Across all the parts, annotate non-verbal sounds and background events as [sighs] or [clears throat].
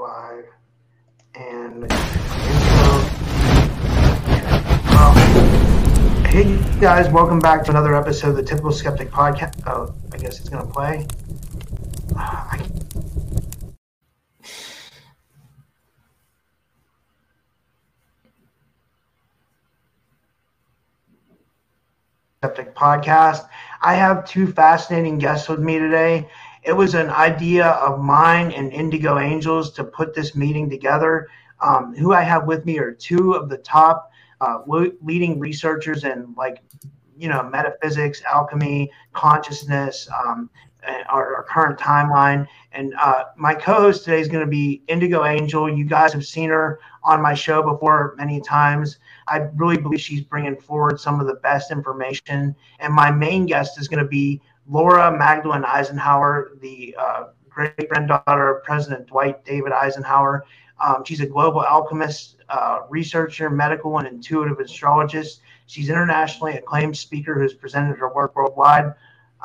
live. And well, um, hey guys, welcome back to another episode of the Typical Skeptic Podcast. Oh, I guess it's gonna play. [sighs] I- Skeptic Podcast. I have two fascinating guests with me today. It was an idea of mine and Indigo Angels to put this meeting together. Um, who I have with me are two of the top uh, leading researchers in like, you know, metaphysics, alchemy, consciousness, um, our, our current timeline. And uh, my co-host today is going to be Indigo Angel. You guys have seen her on my show before many times. I really believe she's bringing forward some of the best information. And my main guest is going to be Laura Magdalene Eisenhower, the uh, great granddaughter of President Dwight David Eisenhower. Um, she's a global alchemist, uh, researcher, medical, and intuitive astrologist. She's internationally acclaimed speaker who's presented her work worldwide.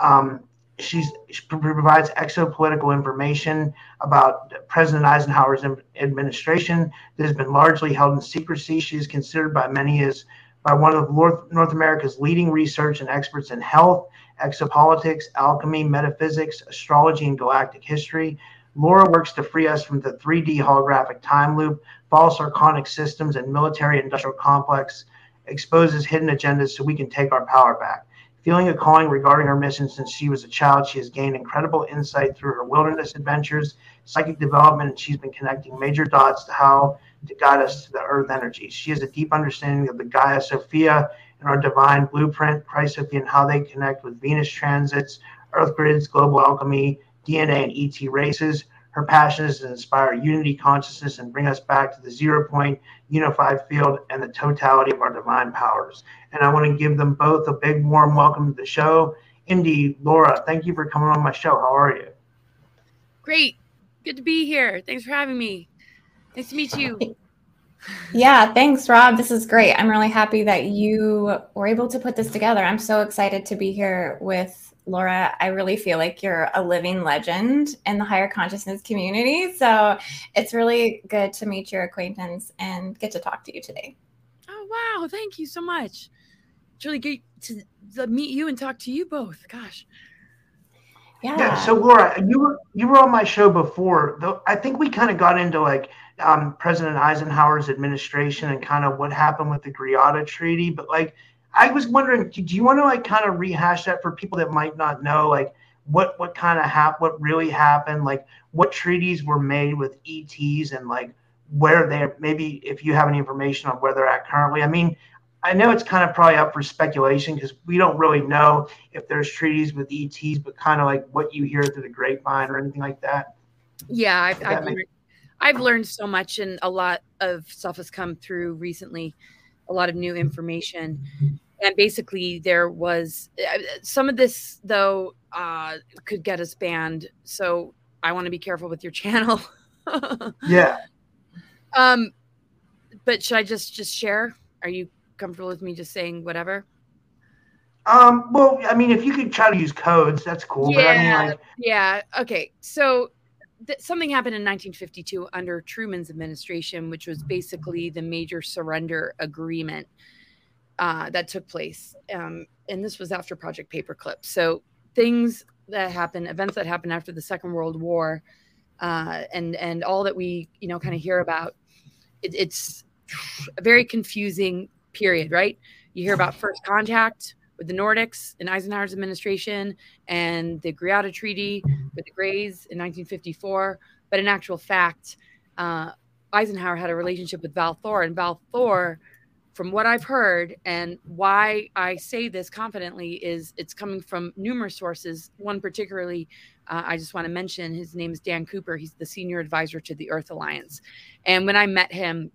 Um, she provides exopolitical information about President Eisenhower's administration that has been largely held in secrecy. She is considered by many as by one of North, North America's leading research and experts in health, exopolitics, alchemy, metaphysics, astrology, and galactic history. Laura works to free us from the 3D holographic time loop, false archonic systems, and military industrial complex, exposes hidden agendas so we can take our power back. Feeling a calling regarding her mission since she was a child, she has gained incredible insight through her wilderness adventures, psychic development, and she's been connecting major dots to how to guide us to the earth energy. She has a deep understanding of the Gaia Sophia our divine blueprint, Christ and how they connect with Venus transits, earth grids, global alchemy, DNA, and ET races. Her passion is to inspire unity consciousness and bring us back to the zero point unified field and the totality of our divine powers. And I want to give them both a big warm welcome to the show. Indy, Laura, thank you for coming on my show. How are you? Great. Good to be here. Thanks for having me. Nice to meet you. Yeah, thanks, Rob. This is great. I'm really happy that you were able to put this together. I'm so excited to be here with Laura. I really feel like you're a living legend in the higher consciousness community. So it's really good to meet your acquaintance and get to talk to you today. Oh, wow. Thank you so much. It's really good to, to meet you and talk to you both. Gosh. Yeah. Yeah. So Laura, you were you were on my show before. Though I think we kind of got into like um, President Eisenhower's administration and kind of what happened with the Greada Treaty. But like, I was wondering, do you want to like kind of rehash that for people that might not know, like what what kind of hap- what really happened, like what treaties were made with ETs and like where they're maybe if you have any information on where they're at currently. I mean, I know it's kind of probably up for speculation because we don't really know if there's treaties with ETs, but kind of like what you hear through the grapevine or anything like that. Yeah, I've, I've, that make- learned, I've learned so much, and a lot of stuff has come through recently. A lot of new information, and basically there was uh, some of this though uh, could get us banned. So I want to be careful with your [laughs] channel. Yeah. um, but should I just just share? Are you comfortable with me just saying whatever? Um, well, I mean, if you could try to use codes, that's cool. But I mean, like, Yeah. Okay. So th- something happened in 1952 under Truman's administration, which was basically the major surrender agreement. uh, that took place. Um, and this was after Project Paperclip. So things that happened, events that happened after the Second World War, uh, and and all that we you know kind of hear about, it, it's a very confusing period, right? You hear about first contact with the Nordics in Eisenhower's administration and the Greada Treaty with the Greys in 1954, but in actual fact, uh, Eisenhower had a relationship with Val Thor, and Val Thor from what I've heard and why I say this confidently is it's coming from numerous sources. One particularly, uh, I just want to mention his name is Dan Cooper. He's the senior advisor to the Earth Alliance. And when I met him,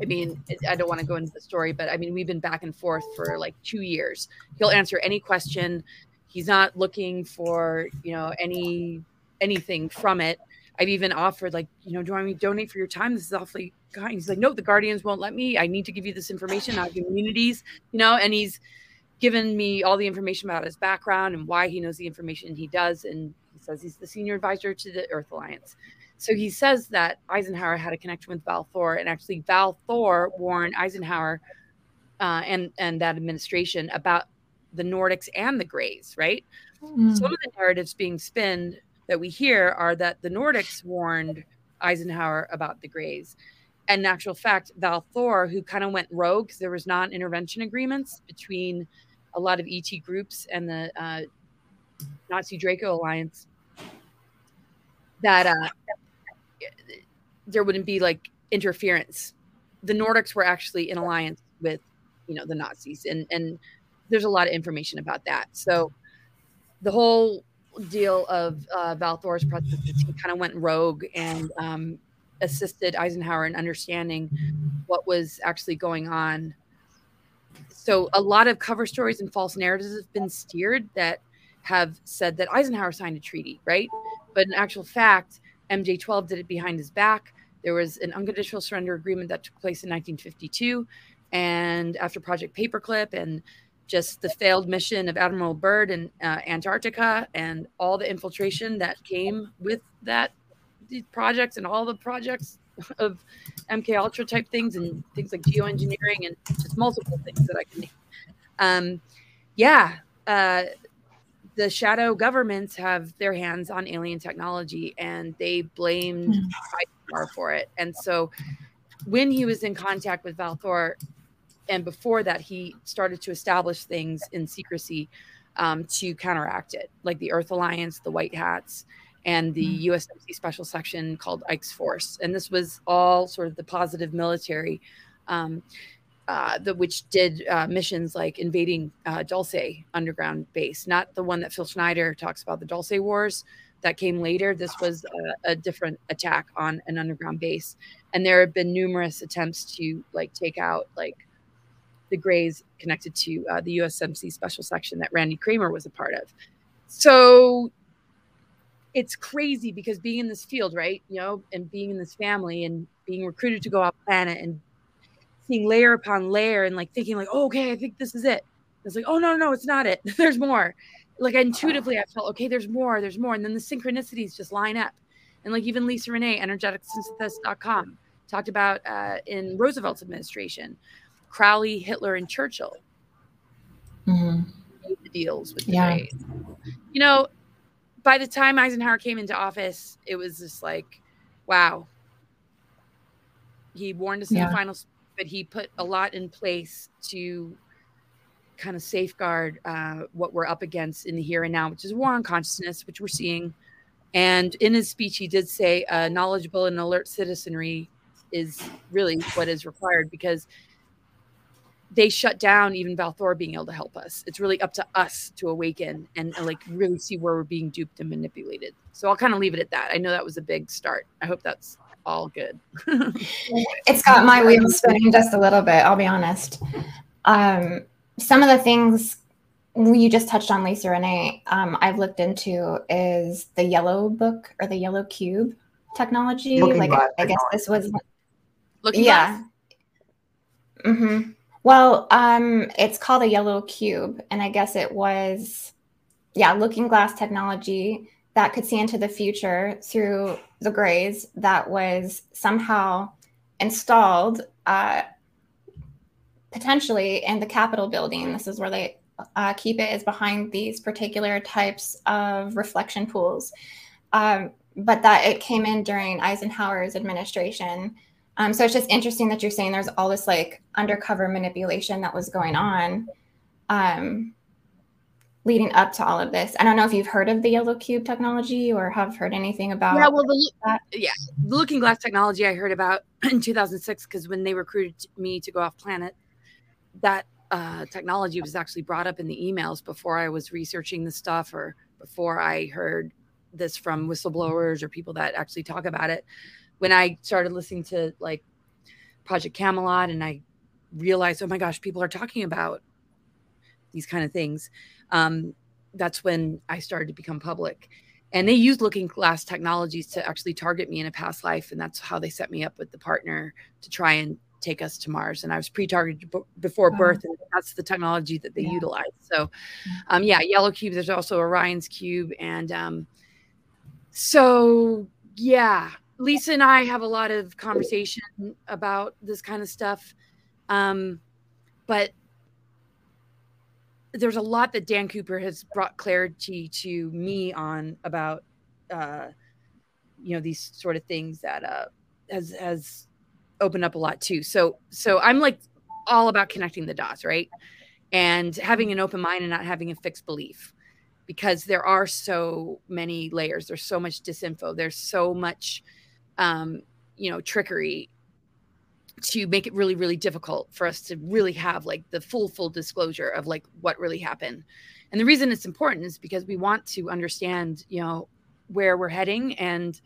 I mean, I don't want to go into the story, but I mean, we've been back and forth for like two years. He'll answer any question. He's not looking for, you know, any anything from it. I've even offered, like, you know, do I mean donate for your time? This is awfully kind. He's like, no, the Guardians won't let me. I need to give you this information out communities, you know, and he's given me all the information about his background and why he knows the information he does. And he says he's the senior advisor to the Earth Alliance. So he says that Eisenhower had a connection with Val Thor, and actually Val Thor warned Eisenhower uh, and and that administration about the Nordics and the Greys, right? Mm. Some of the narratives being spun that we hear are that the Nordics warned Eisenhower about the Greys. And in actual fact, Val Thor, who kind of went rogue, because there was non-intervention agreements between a lot of ET groups and the uh, Nazi Draco Alliance, that uh, there wouldn't be like interference. The Nordics were actually in alliance with, you know, the Nazis, and and there's a lot of information about that. So the whole deal of uh, Val Thor's presidency kind of went rogue and um, assisted Eisenhower in understanding what was actually going on. So a lot of cover stories and false narratives have been steered that have said that Eisenhower signed a treaty, right? But in actual fact, MJ12 did it behind his back. There was an unconditional surrender agreement that took place in 1952. And after Project Paperclip and just the failed mission of Admiral Byrd in uh, Antarctica and all the infiltration that came with that these projects and all the projects of MK Ultra type things and things like geoengineering and just multiple things that I can name. Um, yeah, uh, the shadow governments have their hands on alien technology and they blamed mm. for it. And so when he was in contact with Valthor and before that, he started to establish things in secrecy um, to counteract it, like the Earth Alliance, the White Hats, and the mm. USMC special section called Ike's Force. And this was all sort of the positive military, um, uh, the, which did uh, missions like invading uh, Dulce underground base, not the one that Phil Schneider talks about, the Dulce Wars that came later. This was a, a, different attack on an underground base, and there have been numerous attempts to like take out like the Greys connected to uh, the USMC special section that Randy Cramer was a part of. So it's crazy because being in this field, right? You know, and being in this family and being recruited to go out planet and seeing layer upon layer and like thinking like, oh, okay, I think this is it. It's like, oh no, no, it's not it. [laughs] there's more. Like intuitively, I felt okay. There's more. There's more. And then the synchronicities just line up. And like even Lisa Renee, energeticsynthesis.com, talked about uh, in Roosevelt's administration, Crowley, Hitler, and Churchill. Mm-hmm. The deals with the yeah. You know, by the time Eisenhower came into office, it was just like, wow. He warned us yeah. in the final, but he put a lot in place to kind of safeguard uh, what we're up against in the here and now, which is war on consciousness, which we're seeing. And in his speech, he did say uh, knowledgeable and alert citizenry is really what is required because they shut down even Val Thor being able to help us. It's really up to us to awaken and, and, like really see where we're being duped and manipulated. So I'll kind of leave it at that. I know that was a big start. I hope that's all good. [laughs] it's got my wheels spinning just a little bit, I'll be honest. Um, some of the things you just touched on, Lisa Renee, um, I've looked into is the yellow book or the yellow cube technology. Looking like, I, I guess this was. Looking glass. yeah. Mm-hmm. Well, um, it's called a yellow cube, and I guess it was, yeah, looking glass technology that could see into the future through the Greys that was somehow installed uh, potentially in the Capitol building. This is where they uh, keep it, is behind these particular types of reflection pools. Um, but that it came in during Eisenhower's administration. Um, so it's just interesting that you're saying there's all this like undercover manipulation that was going on um, leading up to all of this. I don't know if you've heard of the yellow cube technology or have heard anything about. Yeah, well, the, that. yeah, the looking glass technology I heard about [clears throat] in 2006 because when they recruited me to go off planet, that uh, technology was actually brought up in the emails before I was researching the stuff or before I heard this from whistleblowers or people that actually talk about it. When I started listening to like Project Camelot and I realized, oh my gosh, people are talking about these kind of things. Um, that's when I started to become public. And they used looking glass technologies to actually target me in a past life. And that's how they set me up with the partner to try and take us to Mars. And I was pre-targeted b- before birth, and that's the technology that they yeah. utilize. So, um, yeah, yellow Cube. There's also Orion's cube, and um, so yeah lisa and i have a lot of conversation about this kind of stuff um, but there's a lot that dan cooper has brought clarity to me on about uh, you know these sort of things that uh, has has opened up a lot too so so i'm like all about connecting the dots right and having an open mind and not having a fixed belief because there are so many layers. There's so much disinfo. There's so much, um, you know, trickery to make it really, really difficult for us to really have like the full, full disclosure of like what really happened. And the reason it's important is because we want to understand, you know, where we're heading. And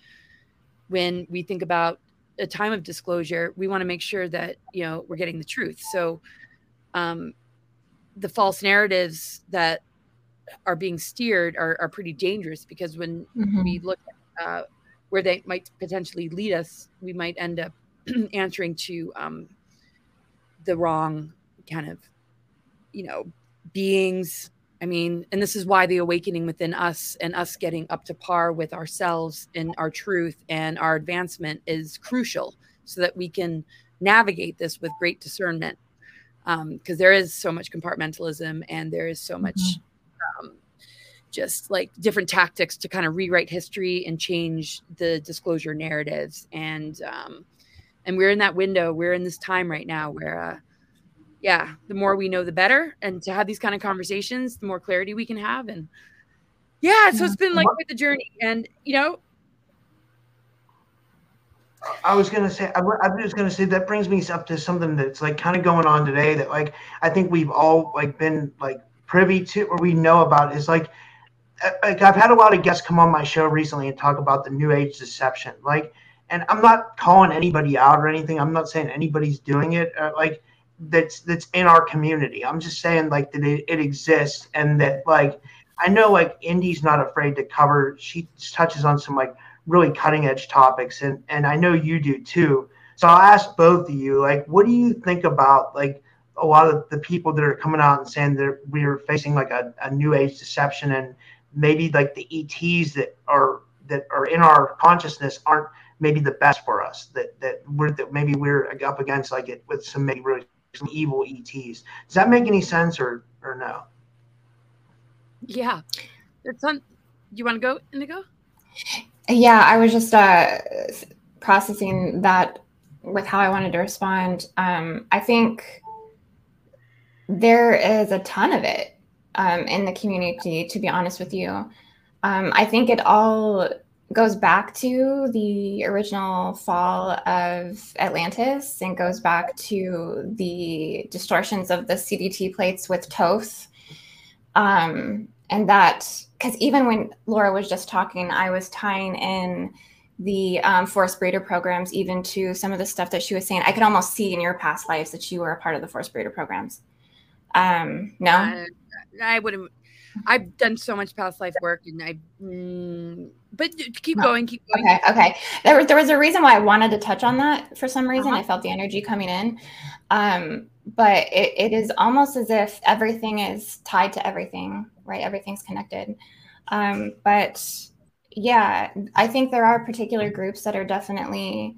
when we think about a time of disclosure, we want to make sure that, you know, we're getting the truth. So, um, the false narratives that are being steered are, are pretty dangerous because when mm-hmm. we look at uh, where they might potentially lead us, we might end up [clears throat] answering to um, the wrong kind of, you know, beings. I mean, and this is why the awakening within us and us getting up to par with ourselves and our truth and our advancement is crucial so that we can navigate this with great discernment. Because um, there is so much compartmentalism and there is so much mm-hmm um, just like different tactics to kind of rewrite history and change the disclosure narratives and um, and we're in that window we're in this time right now where uh, yeah the more we know the better and to have these kind of conversations the more clarity we can have and yeah so it's been like quite the journey and you know I was gonna say, I, am just gonna say that brings me up to something that's like kind of going on today. That like I think we've all like been like privy to or we know about is like uh, like I've had a lot of guests come on my show recently and talk about the new age deception. Like, and I'm not calling anybody out or anything. I'm not saying anybody's doing it. Uh, like that's that's in our community. I'm just saying like that it, it exists and that like I know like Indy's not afraid to cover. She touches on some like really cutting edge topics and and I know you do too. So I'll ask both of you like what do you think about like a lot of the people that are coming out and saying that we're facing like a, a new age deception and maybe like the ETs that are that are in our consciousness aren't maybe the best for us that that we're that maybe we're up against like it with some maybe really some evil ETs. Does that make any sense or or no? Yeah. It's on you want to go Indigo? Yeah, I was just uh processing that with how I wanted to respond. Um I think there is a ton of it um, in the community, to be honest with you. Um, I think it all goes back to the original fall of Atlantis and goes back to the distortions of the CDT plates with Thoth. Um, and that, because even when Laura was just talking, I was tying in the um, force breeder programs even to some of the stuff that she was saying. I could almost see in your past lives that you were a part of the force breeder programs. Um, no, I, I wouldn't. I've done so much past life work, and I. Mm, but keep going, keep going. Okay, okay. There was there was a reason why I wanted to touch on that. For some reason, uh-huh. I felt the energy coming in. Um, but it, it is almost as if everything is tied to everything, right? Everything's connected. Um, but yeah, I think there are particular groups that are definitely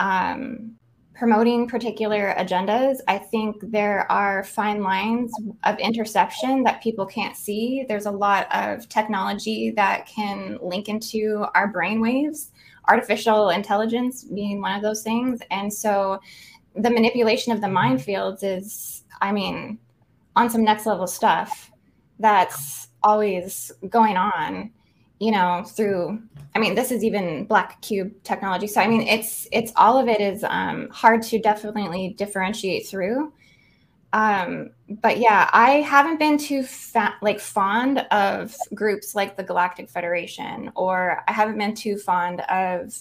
um, promoting particular agendas. I think there are fine lines of interception that people can't see. There's a lot of technology that can link into our brainwaves, artificial intelligence being one of those things. And so the manipulation of the mm-hmm. minefields is, I mean, on some next level stuff that's always going on you know through i mean this is even black cube technology. So i mean it's it's all of it is um, hard to definitely differentiate through. Um, but yeah i haven't been too fa- like fond of groups like the galactic federation or i haven't been too fond of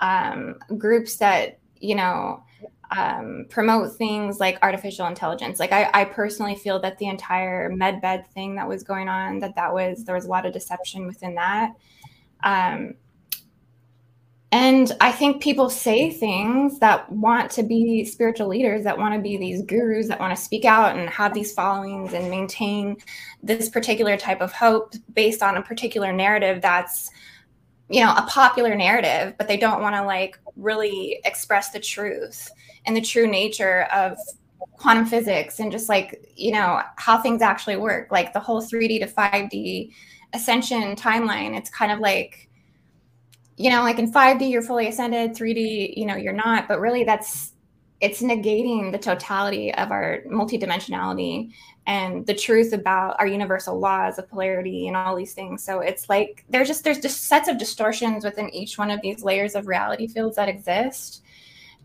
um, groups that you know um, promote things like artificial intelligence. Like I, I personally feel that the entire medbed thing that was going on, that that was there was a lot of deception within that. Um, and I think people say things that want to be spiritual leaders, that want to be these gurus, that want to speak out and have these followings and maintain this particular type of hope based on a particular narrative that's, you know, a popular narrative, but they don't want to like really express the truth and the true nature of quantum physics and just like you know how things actually work like the whole 3d to 5d ascension timeline it's kind of like you know like in 5d you're fully ascended 3d you know you're not but really that's it's negating the totality of our multidimensionality and the truth about our universal laws of polarity and all these things. So it's like there's just there's just sets of distortions within each one of these layers of reality fields that exist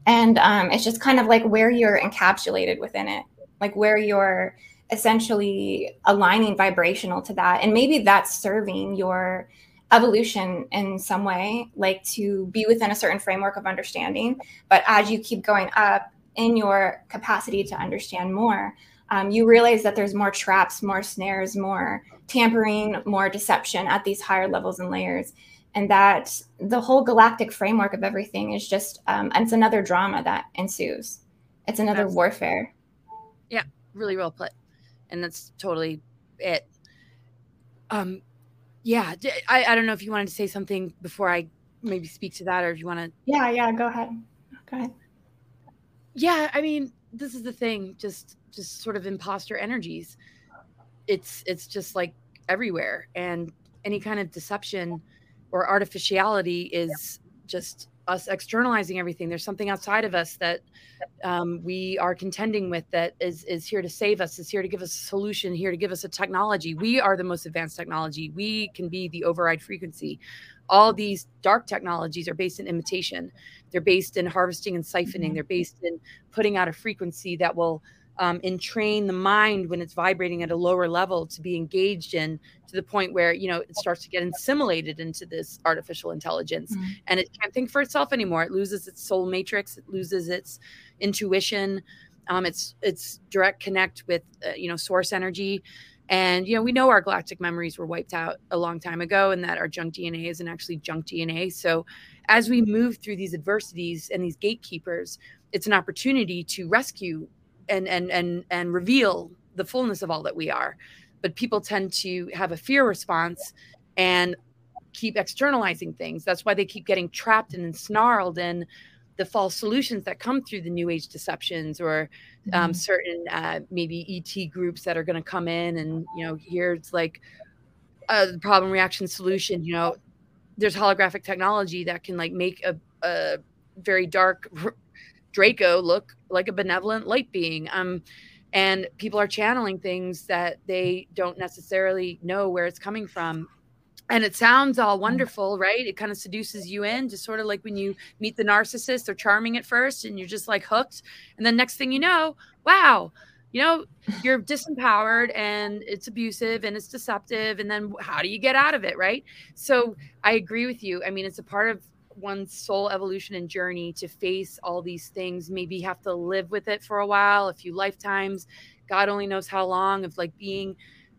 and um, it's just kind of like where you're encapsulated within it like where you're essentially aligning vibrational to that. And maybe that's serving your evolution in some way like to be within a certain framework of understanding. But as you keep going up in your capacity to understand more um, you realize that there's more traps more snares more tampering more deception at these higher levels and layers and that the whole galactic framework of everything is just um, it's another drama that ensues. It's another that's, warfare. Yeah really well put and that's totally it. Um yeah I, I don't know if you wanted to say something before i maybe speak to that or if you want to yeah yeah go ahead. Go ahead. Yeah i mean this is the thing just just sort of imposter energies. It's it's just like everywhere and any kind of deception or artificiality is just us externalizing everything. There's something outside of us that um, we are contending with that is is here to save us is here to give us a solution here to give us a technology. We are the most advanced technology. We can be the override frequency. All these dark technologies are based in imitation. They're based in harvesting and siphoning. Mm-hmm. they're based in putting out a frequency that will um, entrain the mind when it's vibrating at a lower level to be engaged in to the point where you know it starts to get assimilated into this artificial intelligence. Mm-hmm. and it can't think for itself anymore. It loses its soul matrix. It loses its intuition. Um, it's it's direct connect with uh, you know source energy. And you know we know our galactic memories were wiped out a long time ago and that our junk dna isn't actually junk dna so as we move through these adversities and these gatekeepers it's an opportunity to rescue and and and and reveal the fullness of all that we are but people tend to have a fear response and keep externalizing things that's why they keep getting trapped and ensnarled in the false solutions that come through the new age deceptions or um, mm-hmm. certain uh, maybe et groups that are going to come in and you know here's like a problem reaction solution you know there's holographic technology that can like make a, a very dark Draco look like a benevolent light being. Um, and people are channeling things that they don't necessarily know where it's coming from. And it sounds all mm. wonderful, right? It kind of seduces you in, just sort of like when you meet the narcissist, they're charming at first and you're just like hooked. And then next thing you know, wow, you know, you're disempowered and it's abusive and it's deceptive. And then how do you get out of it, right? So I agree with you. I mean, it's a part of one's soul evolution and journey to face all these things. Maybe have to live with it for a while a few lifetimes. God only knows how long of like being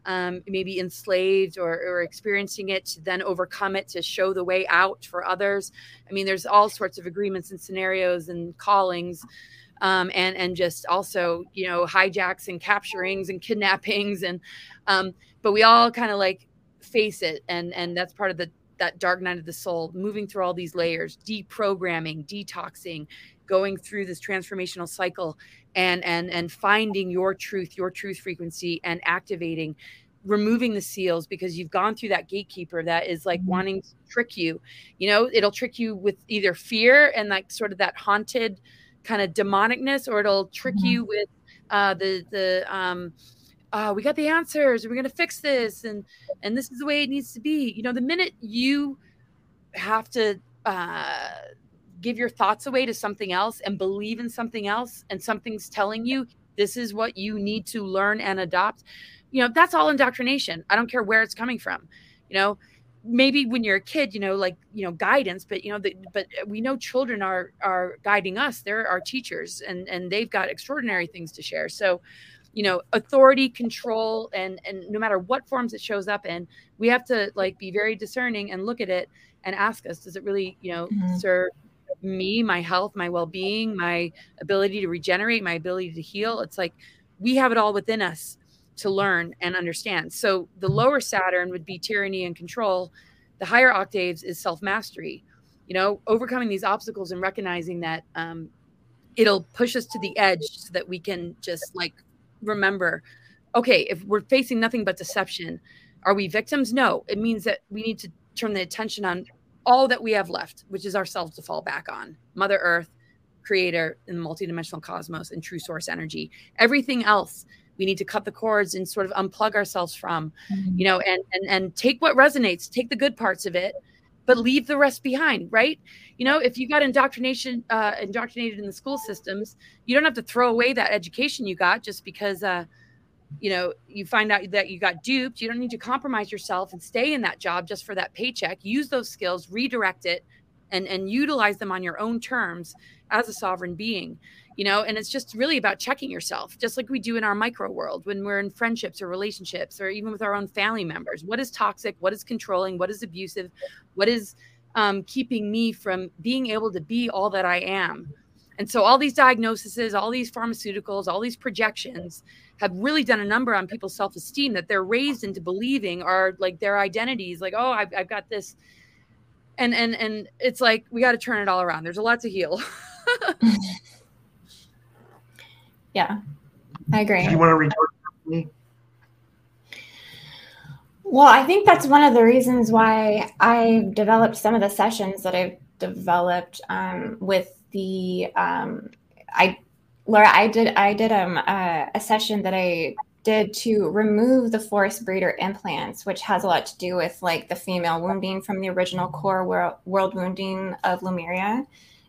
um, maybe enslaved or, or experiencing it to then overcome it to show the way out for others. I mean there's all sorts of agreements and scenarios and callings um, and and just also you know hijacks and capturings and [laughs] kidnappings and um, but we all kind of like face it and and that's part of the that dark night of the soul moving through all these layers deprogramming detoxing going through this transformational cycle and and and finding your truth your truth frequency and activating removing the seals because you've gone through that gatekeeper that is like mm-hmm. wanting to trick you you know it'll trick you with either fear and like sort of that haunted kind of demonicness or it'll trick mm-hmm. you with uh the the um uh, we got the answers we're going to fix this and and this is the way it needs to be. You know the minute you have to uh give your thoughts away to something else and believe in something else and something's telling you this is what you need to learn and adopt you know that's all indoctrination. I don't care where it's coming from. You know maybe when you're a kid you know like you know guidance but you know the, but we know children are are guiding us. They're our teachers and and they've got extraordinary things to share. So you know authority control and and no matter what forms it shows up in we have to like be very discerning and look at it and ask us does it really you know mm-hmm. serve me, my health, my well being, my ability to regenerate, my ability to heal. It's like we have it all within us to learn and understand. So the lower Saturn would be tyranny and control. The higher octaves is self mastery. You know, overcoming these obstacles and recognizing that um, it'll push us to the edge so that we can just like remember okay, if we're facing nothing but deception, are we victims? No, it means that we need to turn the attention on all that we have left, which is ourselves to fall back on Mother Earth, creator in the multidimensional cosmos, and true source energy. Everything else we need to cut the cords and sort of unplug ourselves from, mm-hmm. you know, and, and and take what resonates, take the good parts of it, but leave the rest behind, right? You know, if you got indoctrination, uh, indoctrinated in the school systems, you don't have to throw away that education you got just because uh, you know you find out that you got duped you don't need to compromise yourself and stay in that job just for that paycheck use those skills redirect it and and utilize them on your own terms as a sovereign being you know? And it's just really about checking yourself just like we do in our micro world when we're in friendships or relationships or even with our own family members. What is toxic? What is controlling? What is abusive? What is um, keeping me from being able to be all that i am? And so all these diagnoses all these pharmaceuticals all these projections have really done a number on people's self-esteem that they're raised into believing are like their identities like oh I've, I've got this and and and it's like we got to turn it all around. There's a lot to heal. [laughs] Yeah i agree. Do you want to retort me well i think that's one of the reasons why I've developed some of the sessions that i've developed um, with the um, i Laura, I did I did um, uh, a session that I did to remove the force breeder implants, which has a lot to do with like the female wounding from the original core world, world wounding of Lemuria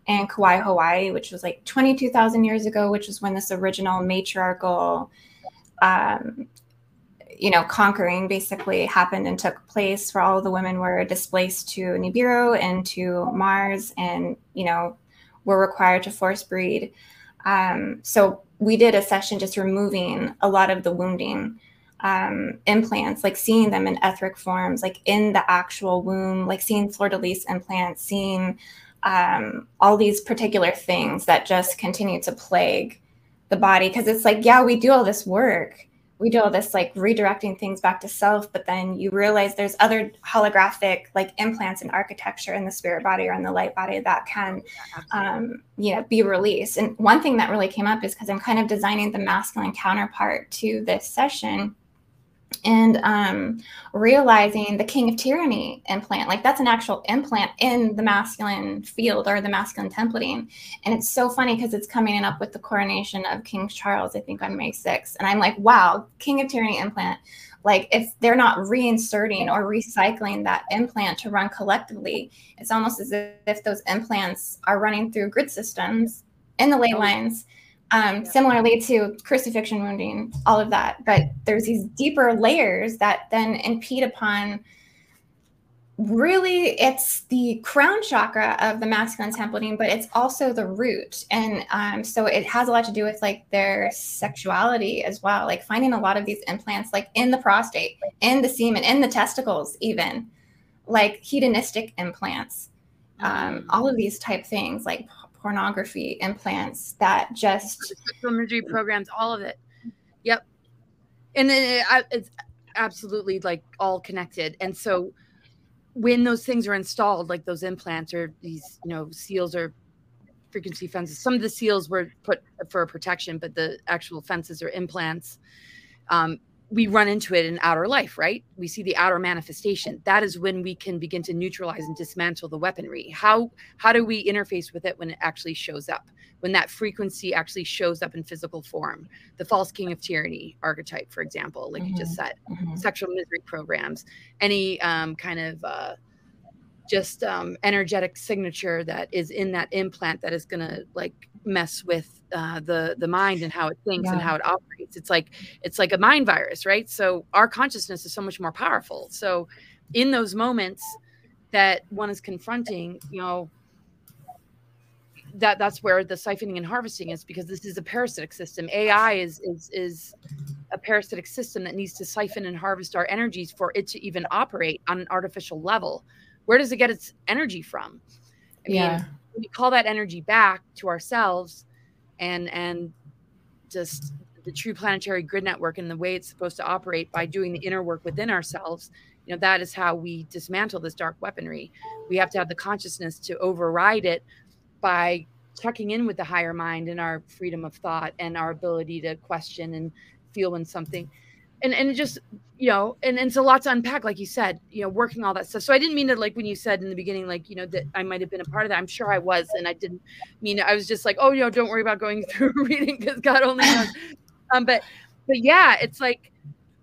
and Kauai, Hawaii, which was like 22,000 years ago, which was when this original matriarchal, um, you know, conquering basically happened and took place where all the women were displaced to Nibiru and to Mars and, you know, were required to force breed. Um, so we did a session just removing a lot of the wounding um, implants, like seeing them in etheric forms, like in the actual womb, like seeing fleur de lis implants, seeing um, all these particular things that just continue to plague the body. Because it's like, yeah, we do all this work, we do all this like redirecting things back to self, but then you realize there's other holographic like implants and architecture in the spirit body or in the light body that can, um, you know, be released. And one thing that really came up is because I'm kind of designing the masculine counterpart to this session and um, realizing the king of tyranny implant like that's an actual implant in the masculine field or the masculine templating and it's so funny because it's coming up with the coronation of king charles i think on may 6th and i'm like wow king of tyranny implant. Like if they're not reinserting or recycling that implant to run collectively it's almost as if those implants are running through grid systems in the ley oh, lines um, similarly to crucifixion wounding, all of that. But there's these deeper layers that then impede upon really it's the crown chakra of the masculine templating but it's also the root and um, so it has a lot to do with like their sexuality as well like finding a lot of these implants like in the prostate in the semen in the testicles even like hedonistic implants um, all of these type things like pornography implants that just imagery programs, all of it. Yep. And then it, it's absolutely like all connected. And so when those things are installed, like those implants or these, you know, seals or frequency fences, some of the seals were put for protection, but the actual fences or implants, um, we run into it in outer life, right? We see the outer manifestation. That is when we can begin to neutralize and dismantle the weaponry. How how do we interface with it when it actually shows up? When that frequency actually shows up in physical form? The false king of tyranny archetype, for example, like mm-hmm. you just mm-hmm. said, mm-hmm. sexual misery programs, any um, kind of uh, just um, energetic signature that is in that implant that is going to like mess with uh, the the mind and how it thinks yeah. and how it operates. It's like it's like a mind virus, right? So our consciousness is so much more powerful. So in those moments that one is confronting, you know, that that's where the siphoning and harvesting is because this is a parasitic system. AI is is is a parasitic system that needs to siphon and harvest our energies for it to even operate on an artificial level where does it get its energy from? I yeah. mean, we call that energy back to ourselves and and just the true planetary grid network and the way it's supposed to operate by doing the inner work within ourselves you know that is how we dismantle this dark weaponry we have to have the consciousness to override it by checking in with the higher mind and our freedom of thought and our ability to question and feel when something and and just you know and, and it's a lot to unpack like you said you know working all that stuff. So i didn't mean to like when you said in the beginning like you know that i might have been a part of that. I'm sure i was and i didn't mean i was just like oh you know don't worry about going [laughs] through [laughs] reading because god only knows. [laughs] Um but but yeah it's like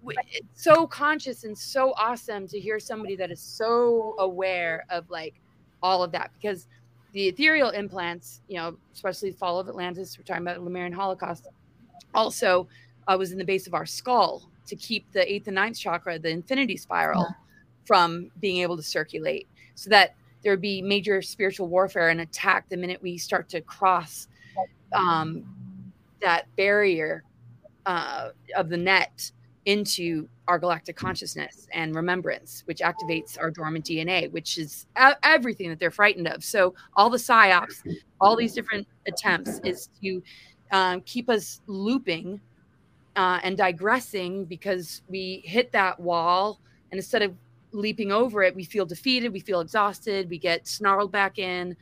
it's so conscious and so awesome to hear somebody that is so aware of like all of that because the ethereal implants you know especially the fall of atlantis we're talking about the lemurian holocaust. Also uh, was in the base of our skull to keep the eighth and ninth chakra, the infinity spiral, yeah. from being able to circulate so that there would be major spiritual warfare and attack the minute we start to cross um, that barrier uh, of the net into our galactic consciousness and remembrance, which activates our dormant DNA, which is a- everything that they're frightened of. So, all the psyops, all these different attempts is to um, keep us looping uh, and digressing because we hit that wall and instead of leaping over it we feel defeated we feel exhausted we get snarled back in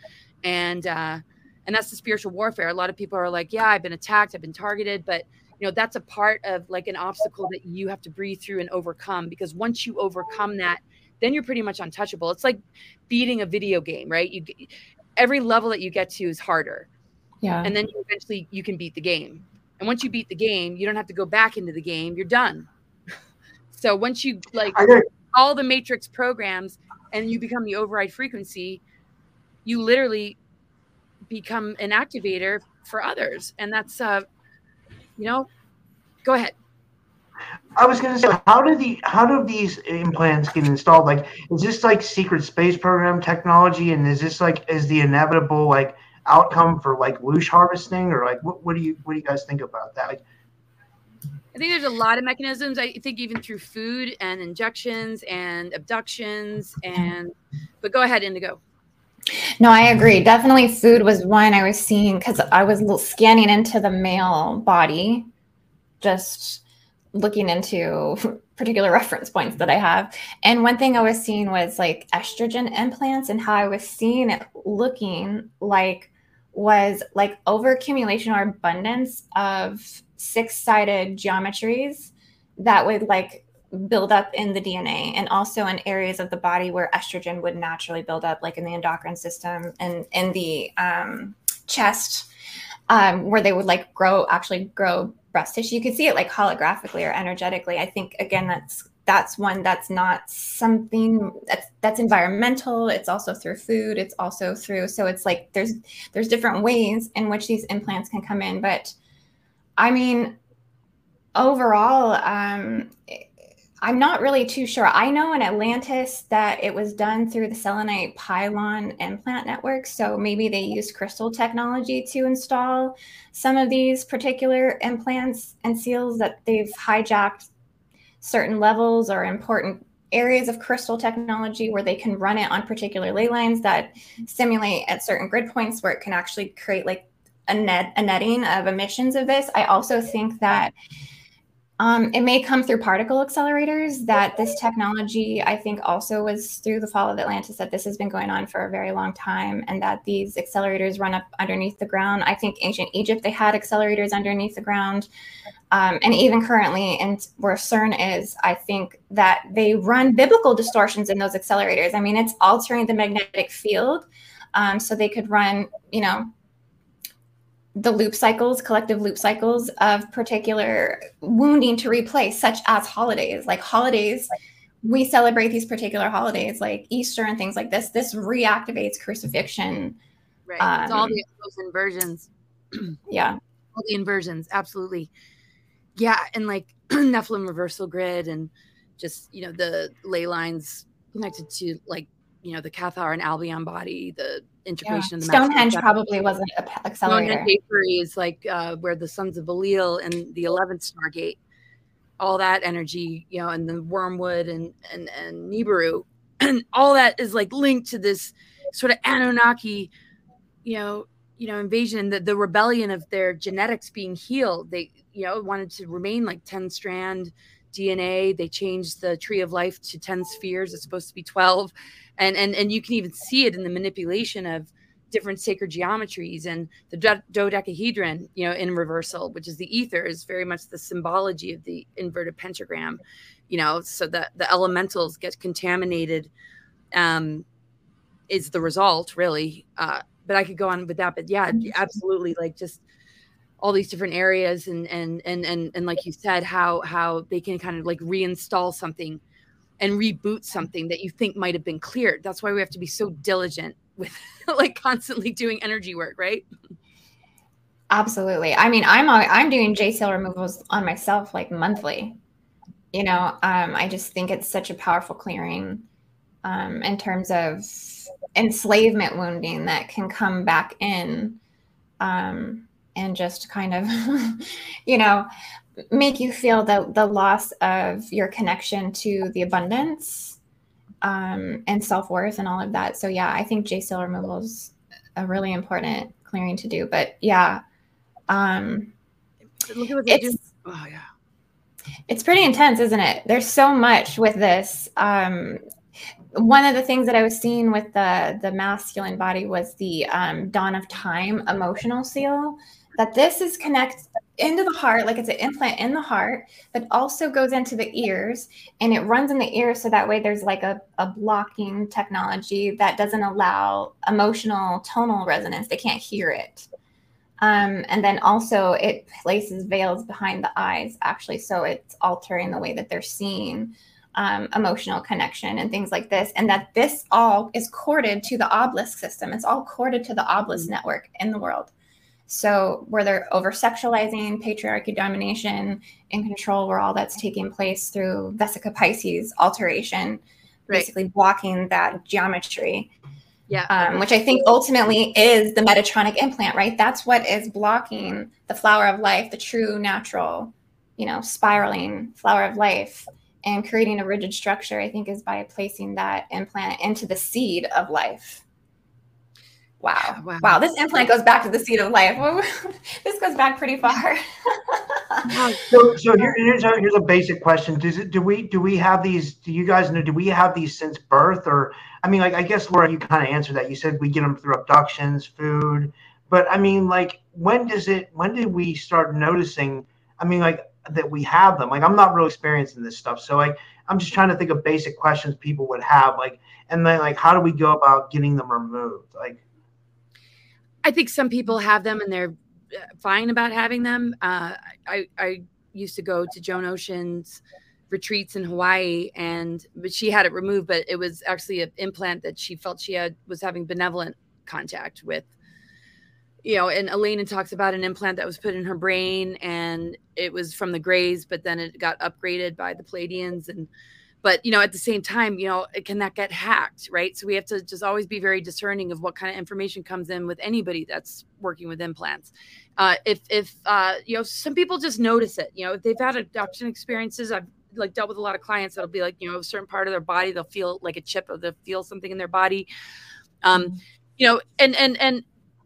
and uh, and that's the spiritual warfare. A lot of people are like yeah i've been attacked i've been targeted but you know that's a part of like an obstacle that you have to breathe through and overcome because once you overcome that then you're pretty much untouchable. It's like beating a video game right? You every level that you get to is harder. Yeah. And then you eventually you can beat the game and once you beat the game, you don't have to go back into the game. You're done. [laughs] so once you like all the matrix programs and you become the override frequency, you literally become an activator for others. And that's uh you know, go ahead. I was going to say, how do the how do these implants get installed? Like, is this like secret space program technology, and is this like is the inevitable like outcome for like loosh harvesting or like what, what do you what do you guys think about that? I think there's a lot of mechanisms. I think even through food and injections and abductions and but go ahead, Indigo. No, I agree. Definitely food was one I was seeing because I was scanning into the male body, just looking into [laughs] particular reference points that I have. And one thing I was seeing was like estrogen implants and how I was seeing it looking like was like overaccumulation or abundance of six-sided geometries that would like build up in the DNA and also in areas of the body where estrogen would naturally build up, like in the endocrine system and in the um, chest, um, where they would like grow, actually grow breast tissue. You could see it like holographically or energetically. I think again, that's that's one that's not something that's that's environmental. It's also through food. It's also through so it's like there's there's different ways in which these implants can come in. But i mean overall um i'm not really too sure. I know in atlantis that it was done through the selenite pylon implant network so maybe they used crystal technology to install some of these particular implants and seals that they've hijacked certain levels or important areas of crystal technology where they can run it on particular ley lines that simulate at certain grid points where it can actually create like a net a netting of emissions of this. I also think that Um, it may come through particle accelerators. That this technology, I think, also was through the fall of Atlantis. That this has been going on for a very long time, and that these accelerators run up underneath the ground. I think ancient Egypt they had accelerators underneath the ground, um, and even currently, and where CERN is, I think that they run biblical distortions in those accelerators. I mean, it's altering the magnetic field, um, so they could run, you know, the loop cycles, collective loop cycles of particular wounding to replace, such as holidays. Like holidays, we celebrate these particular holidays, like Easter and things like this. This reactivates crucifixion. Right. Um, it's all the, those inversions. [clears throat] yeah. All the inversions. Absolutely. Yeah. And like [clears throat] Nephilim reversal grid and just, you know, the ley lines connected to like, you know, the Cathar and Albion body, the integration yeah. of the Stonehenge probably wasn't an accelerator. Stonehenge is like uh, where the sons of Belial and the eleventh Stargate, all that energy, you know, and the Wormwood and and and Nibiru, and [clears throat] all that is like linked to this sort of Anunnaki, you know, you know, invasion, the the rebellion of their genetics being healed. They, you know, wanted to remain like ten strand DNA. They changed the tree of life to 10 spheres. It's supposed to be 12. And and and you can even see it in the manipulation of different sacred geometries and the dodecahedron, you know, in reversal, which is the ether, is very much the symbology of the inverted pentagram, you know, so that the elementals get contaminated um, is the result, really. Uh, but I could go on with that. But yeah, absolutely. Like just all these different areas and and and and and like you said how how they can kind of like reinstall something and reboot something that you think might have been cleared. That's why we have to be so diligent with [laughs] like constantly doing energy work right? Absolutely. I mean i'm i'm doing J seal removals on myself like monthly. You know um, i just think it's such a powerful clearing um, in terms of enslavement wounding that can come back in um, and just kind of, [laughs] you know, make you feel the the loss of your connection to the abundance um, and self worth and all of that. So yeah, I think J seal removal is a really important clearing to do. But yeah, um, it's, oh yeah, it's pretty intense, isn't it? There's so much with this. Um, one of the things that I was seeing with the the masculine body was the um, dawn of time emotional seal that this is connected into the heart, like it's an implant in the heart, but also goes into the ears and it runs in the ears. So that way there's like a, a blocking technology that doesn't allow emotional tonal resonance. They can't hear it. Um, and then also it places veils behind the eyes, actually. So it's altering the way that they're seeing um, emotional connection and things like this. And that this all is corded to the obelisk system. It's all corded to the obelisk mm-hmm. network in the world. So, where they're over sexualizing patriarchy domination and control, where all that's taking place through Vesica Piscis alteration, right. basically blocking that geometry. Yeah. Um, which I think ultimately is the Metatronic implant, right? That's what is blocking the flower of life, the true natural, you know, spiraling flower of life and creating a rigid structure, I think, is by placing that implant into the seed of life. Wow. wow. Wow. This implant goes back to the seed of life. [laughs] this goes back pretty far. [laughs] so so here, here's, a, here's a basic question. Does it do we do we have these do you guys know do we have these since birth or I mean like I guess Laura you kind of answered that. You said we get them through abductions, food. But I mean like when does it when did we start noticing I mean like that we have them? Like I'm not real experienced in this stuff. So like I'm just trying to think of basic questions people would have like and then like how do we go about getting them removed? Like I think some people have them and they're uh, fine about having them. Uh, I I used to go to Joan Ocean's retreats in Hawaii, and but she had it removed, but it was actually an implant that she felt she had was having benevolent contact with. You know, and Elena talks about an implant that was put in her brain, and it was from the Greys, but then it got upgraded by the Pleiadians, and but you know at the same time you know can that get hacked right? So we have to just always be very discerning of what kind of information comes in with anybody that's working with implants. Uh, if if uh, you know some people just notice it you know if they've had abduction experiences i've like dealt with a lot of clients that'll be like you know a certain part of their body they'll feel like a chip or they'll feel something in their body. Um mm-hmm. you know and and and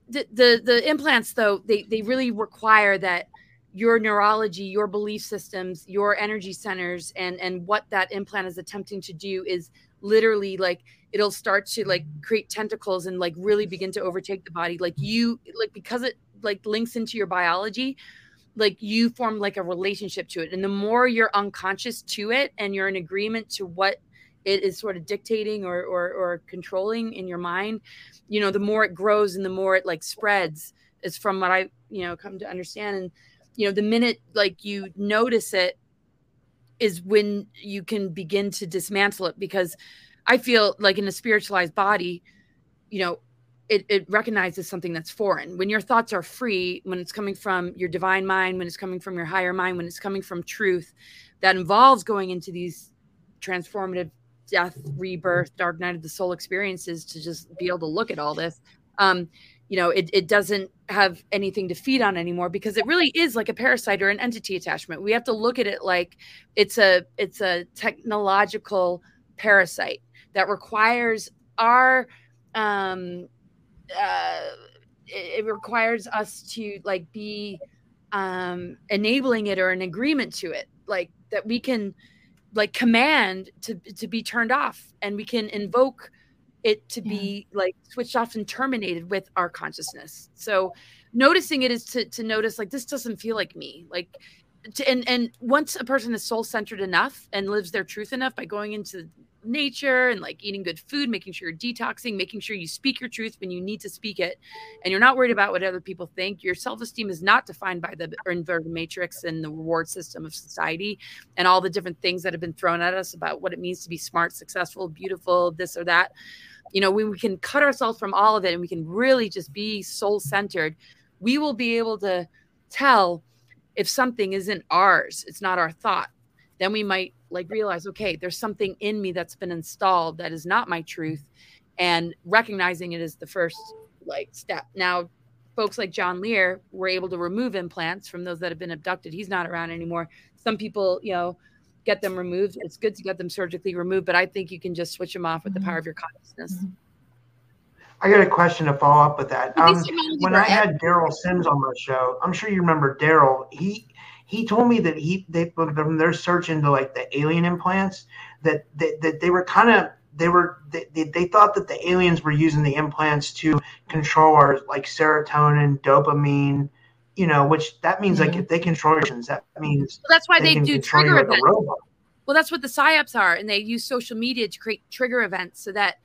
the, the the implants though they they really require that your neurology your belief systems your energy centers and and what that implant is attempting to do is literally like it'll start to like create tentacles and like really begin to overtake the body. Like you like because it like links into your biology like you form like a relationship to it. And the more you're unconscious to it and you're in agreement to what it is sort of dictating or, or or controlling in your mind you know the more it grows and the more it like spreads is from what i you know come to understand. And you know the minute like you notice it is when you can begin to dismantle it because i feel like in a spiritualized body you know it, it recognizes something that's foreign. When your thoughts are free when it's coming from your divine mind when it's coming from your higher mind when it's coming from truth that involves going into these transformative death rebirth dark night of the soul experiences to just be able to look at all this. Um you know it, it doesn't have anything to feed on anymore because it really is like a parasite or an entity attachment. We have to look at it like it's a it's a technological parasite that requires our um uh it, it requires us to like be um enabling it or an agreement to it like that we can like command to to be turned off and we can invoke it to yeah. be like switched off and terminated with our consciousness so noticing it is to to notice like this doesn't feel like me like to, and and once a person is soul centered enough and lives their truth enough by going into nature and like eating good food, making sure you're detoxing, making sure you speak your truth when you need to speak it, and you're not worried about what other people think. Your self esteem is not defined by the inverted matrix and the reward system of society and all the different things that have been thrown at us about what it means to be smart, successful, beautiful, this or that. You know, when we can cut ourselves from all of it and we can really just be soul centered, we will be able to tell if something isn't ours, it's not our thought. Then we might like realize okay there's something in me that's been installed that is not my truth and recognizing it is the first like step. Now folks like john lear were able to remove implants from those that have been abducted. He's not around anymore. Some people you know get them removed it's good to get them surgically removed but i think you can just switch them off with the power of your consciousness mm-hmm. I got a question to follow up with that. Um, when I had Derrel Sims on my show, I'm sure you remember Derrel. He he told me that he they from their search into like the alien implants that that, that they were kind of they were they, they thought that the aliens were using the implants to control our like serotonin dopamine you know which that means mm-hmm. like if they control your that means well, that's why they, they do trigger like events well that's what the psyops are and they use social media to create trigger events so that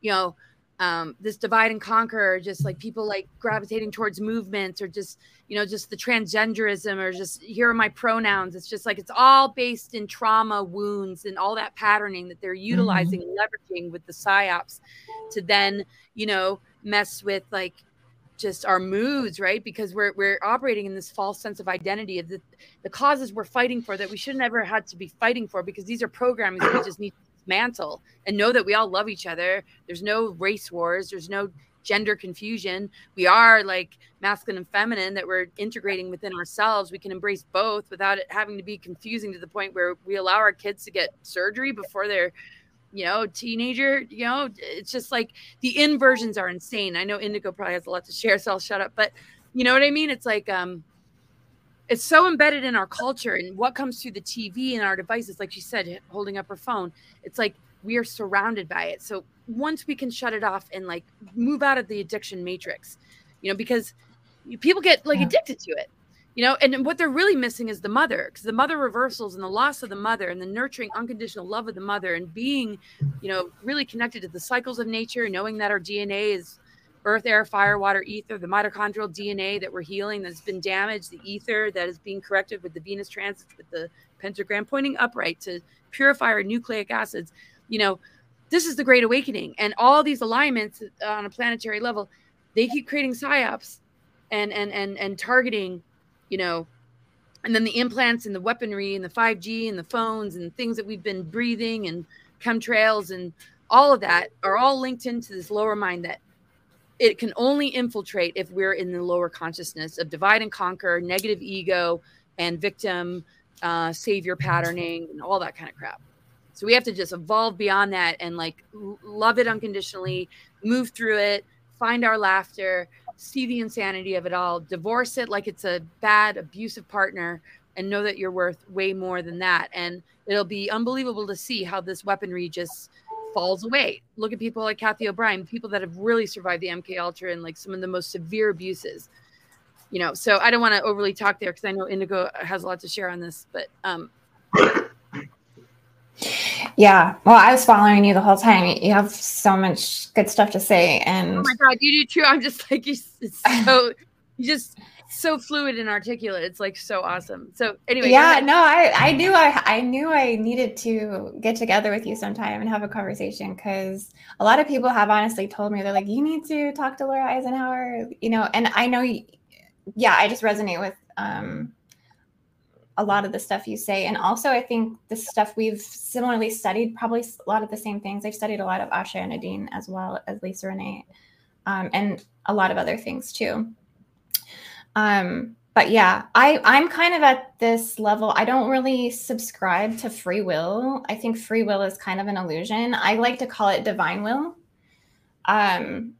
you know um, this divide and conquer, just like people like gravitating towards movements or just, you know, just the transgenderism or just here are my pronouns. It's just like it's all based in trauma, wounds, and all that patterning that they're utilizing mm-hmm. leveraging with the psyops to then, you know, mess with like just our moods, right? Because we're we're operating in this false sense of identity of the, the causes we're fighting for that we should never had to be fighting for because these are programs we just need to dismantle and know that we all love each other. There's no race wars. There's no gender confusion. We are like masculine and feminine that we're integrating within ourselves. We can embrace both without it having to be confusing to the point where we allow our kids to get surgery before they're, you know, teenager. You know, it's just like the inversions are insane. I know Indigo probably has a lot to share, so I'll shut up. But you know what I mean? It's like um it's so embedded in our culture and what comes through the TV and our devices, like she said, holding up her phone. It's like we are surrounded by it. So once we can shut it off and like move out of the addiction matrix, you know, because people get like addicted to it, you know, and what they're really missing is the mother because the mother reversals and the loss of the mother and the nurturing unconditional love of the mother and being, you know, really connected to the cycles of nature, knowing that our DNA is earth, air, fire, water, ether, the mitochondrial DNA that we're healing that's been damaged, the ether that is being corrected with the Venus transits, with the pentagram pointing upright to purify our nucleic acids. You know, this is the great awakening. And all these alignments on a planetary level, they keep creating psyops and and and and targeting, you know, and then the implants and the weaponry and the 5G and the phones and things that we've been breathing and chemtrails and all of that are all linked into this lower mind that it can only infiltrate if we're in the lower consciousness of divide and conquer, negative ego, and victim uh, savior patterning, and all that kind of crap. So we have to just evolve beyond that and like love it unconditionally, move through it, find our laughter, see the insanity of it all, divorce it like it's a bad, abusive partner, and know that you're worth way more than that. And it'll be unbelievable to see how this weaponry just falls away. Look at people like Kathy O'Brien, people that have really survived the MK Ultra and like some of the most severe abuses. You know, so I don't want to overly talk there because I know Indigo has a lot to share on this, but um yeah. Well, I was following you the whole time. You have so much good stuff to say, and oh my god, you do too. I'm just like you. [laughs] So you just so fluid and articulate. It's like so awesome. So anyway, yeah, no, I I knew I I knew I needed to get together with you sometime and have a conversation because a lot of people have honestly told me they're like, you need to talk to Laura Eisenhower, you know, and I know, yeah, I just resonate with um a lot of the stuff you say. And also, I think the stuff we've similarly studied, probably a lot of the same things. I've studied a lot of Ashayana Deane as well as Lisa Renee, um, and a lot of other things too. Um, but yeah, I, I'm kind of at this level. I don't really subscribe to free will. I think free will is kind of an illusion. I like to call it divine will. Um,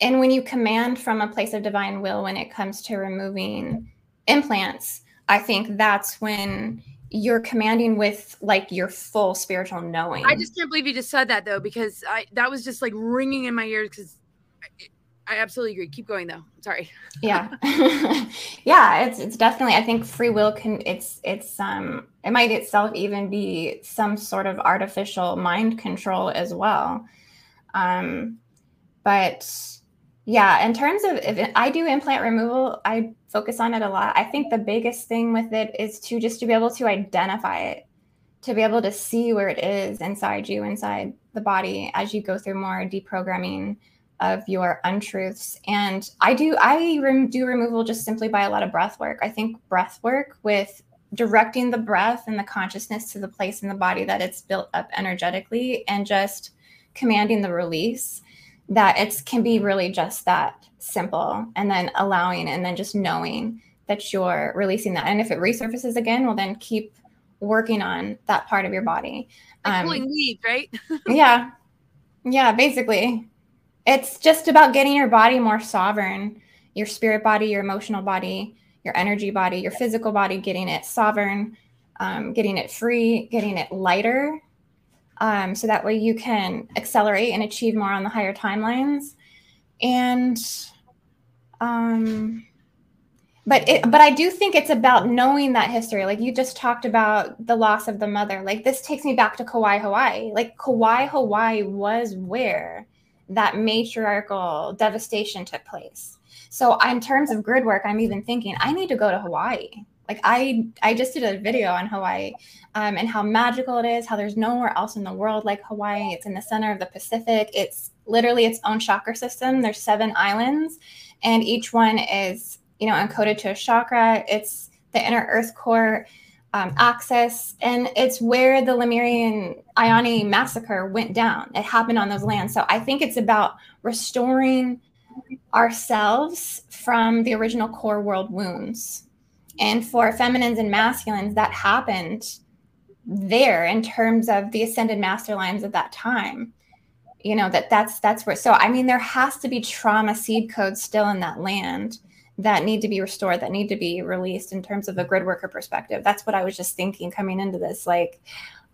and when you command from a place of divine will when it comes to removing implants, I think that's when you're commanding with like your full spiritual knowing. I just can't believe you just said that though, because I that was just like ringing in my ears because I, I absolutely agree. Keep going though. Sorry. yeah. [laughs] yeah, it's it's definitely I think free will can it's it's um it might itself even be some sort of artificial mind control as well. Um but yeah, in terms of if I do implant removal, I focus on it a lot. I think the biggest thing with it is to just to be able to identify it, to be able to see where it is inside you, inside the body as you go through more deprogramming of your untruths. And I do I rem- do removal just simply by a lot of breath work. I think breath work with directing the breath and the consciousness to the place in the body that it's built up energetically and just commanding the release that it can be really just that simple and then allowing and then just knowing that you're releasing that. And if it resurfaces again well then keep working on that part of your body. Like um, pulling weeds right? [laughs] yeah. Yeah basically. It's just about getting your body more sovereign. Your spirit body your emotional body your energy body your physical body getting it sovereign um, getting it free getting it lighter um, so that way you can accelerate and achieve more on the higher timelines and um but it, but I do think it's about knowing that history. Like you just talked about the loss of the mother. Like this takes me back to Kauai, Hawaii. Like Kauai, Hawaii was where that matriarchal devastation took place. So in terms of grid work, I'm even thinking I need to go to Hawaii. Like I I just did a video on Hawaii um, and how magical it is, how there's nowhere else in the world like Hawaii. It's in the center of the Pacific. It's literally its own chakra system. There's seven islands, and each one is you know encoded to a chakra. It's the inner Earth core um, access, and it's where the Lemurian Ioni massacre went down. It happened on those lands. So I think it's about restoring ourselves from the original core world wounds and for feminines and masculines, that happened there in terms of the ascended master lines of that time. You know, that that's that's where so I mean there has to be trauma seed codes still in that land that need to be restored, that need to be released in terms of a grid worker perspective. That's what I was just thinking coming into this. Like,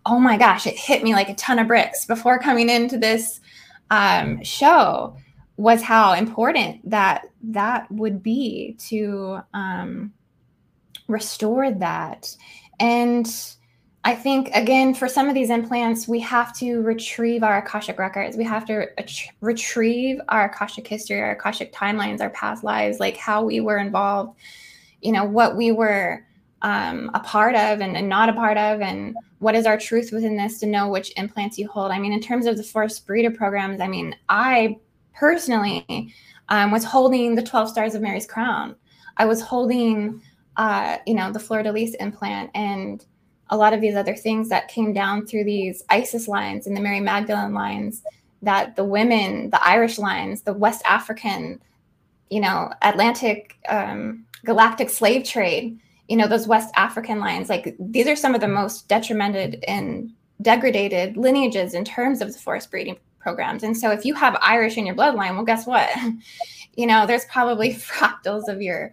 oh my gosh, it hit me like a ton of bricks before coming into this um, show was how important that that would be to um, restore that. And I think, again, for some of these implants, we have to retrieve our Akashic records. We have to retrieve our Akashic history, our Akashic timelines, our past lives, like how we were involved, you know, what we were um, a part of and, and, not a part of, and what is our truth within this to know which implants you hold. I mean, in terms of the forced breeder programs, I mean, I personally um, was holding the 12 stars of Mary's crown. I was holding uh, you know, the fleur-de-lis implant and a lot of these other things that came down through these Isis lines and the Mary Magdalene lines that the women, the Irish lines, the West African, you know, Atlantic um, galactic slave trade, you know, those West African lines, like these are some of the most detrimented and degraded lineages in terms of the forced breeding programs. And so if you have Irish in your bloodline, well, guess what? [laughs] you know, there's probably [laughs] fractals of your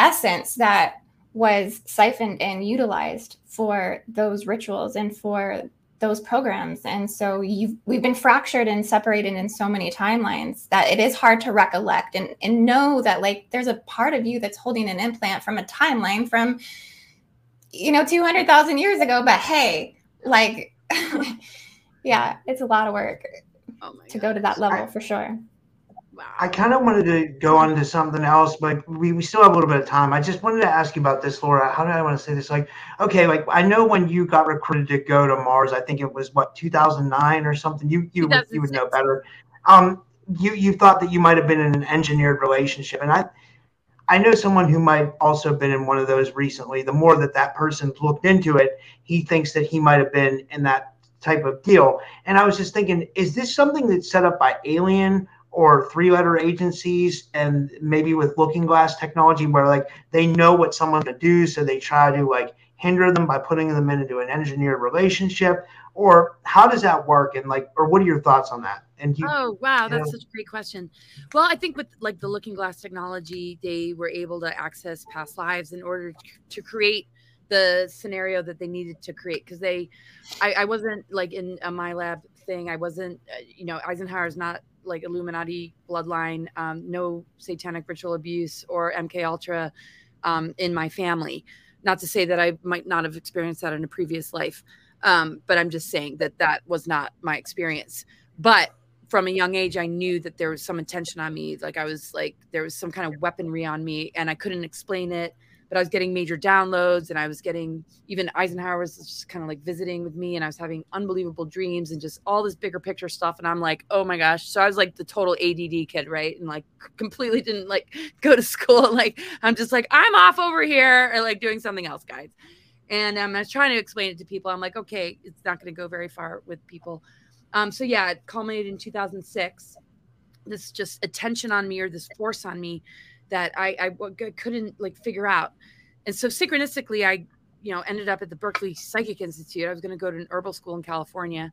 essence that was siphoned and utilized for those rituals and for those programs and so you've we've been fractured and separated in so many timelines that it is hard to recollect and and know that like there's a part of you that's holding an implant from a timeline from you know 200,000 years ago but hey like [laughs] yeah it's a lot of work oh to God. go to that level for sure I kind of wanted to go on to something else, but we, we still have a little bit of time. I just wanted to ask you about this, Laura. How do I want to say this? Like, okay, like I know when you got recruited to go to Mars, I think it was what 2009 or something. You you you would know better. Um, you you thought that you might have been in an engineered relationship, and I I know someone who might also have been in one of those recently. The more that that person looked into it, he thinks that he might have been in that type of deal. And I was just thinking, is this something that's set up by Alien? Or three letter agencies and maybe with looking glass technology where like they know what someone's going to do so they try to like hinder them by putting them into an engineered relationship or how does that work? And like or what are your thoughts on that? And you, oh wow that's know? such a great question. Well i think with like the looking glass technology they were able to access past lives in order to create the scenario that they needed to create because they I, I wasn't like in a MILAB thing i wasn't uh, you know eisenhower is not like Illuminati bloodline, um, no satanic ritual abuse or MK Ultra um, in my family. Not to say that I might not have experienced that in a previous life, um, but I'm just saying that that was not my experience. But from a young age, I knew that there was some attention on me. Like I was like there was some kind of weaponry on me, and I couldn't explain it but I was getting major downloads and I was getting even Eisenhower was just kind of like visiting with me and I was having unbelievable dreams and just all this bigger picture stuff. And I'm like, oh my gosh. So I was like the total ADD kid, right? And like [laughs] completely didn't like [laughs] go to school. [laughs] Like I'm just like, I'm off over here or like doing something else, guys. And um, I was trying to explain it to people. I'm like, okay, it's not going to go very far with people. Um, so yeah, it culminated in 2006. This just attention on me or this force on me that I, I, couldn't like figure out. And so synchronistically, I, you know, ended up at the Berkeley Psychic Institute. I was going to go to an herbal school in California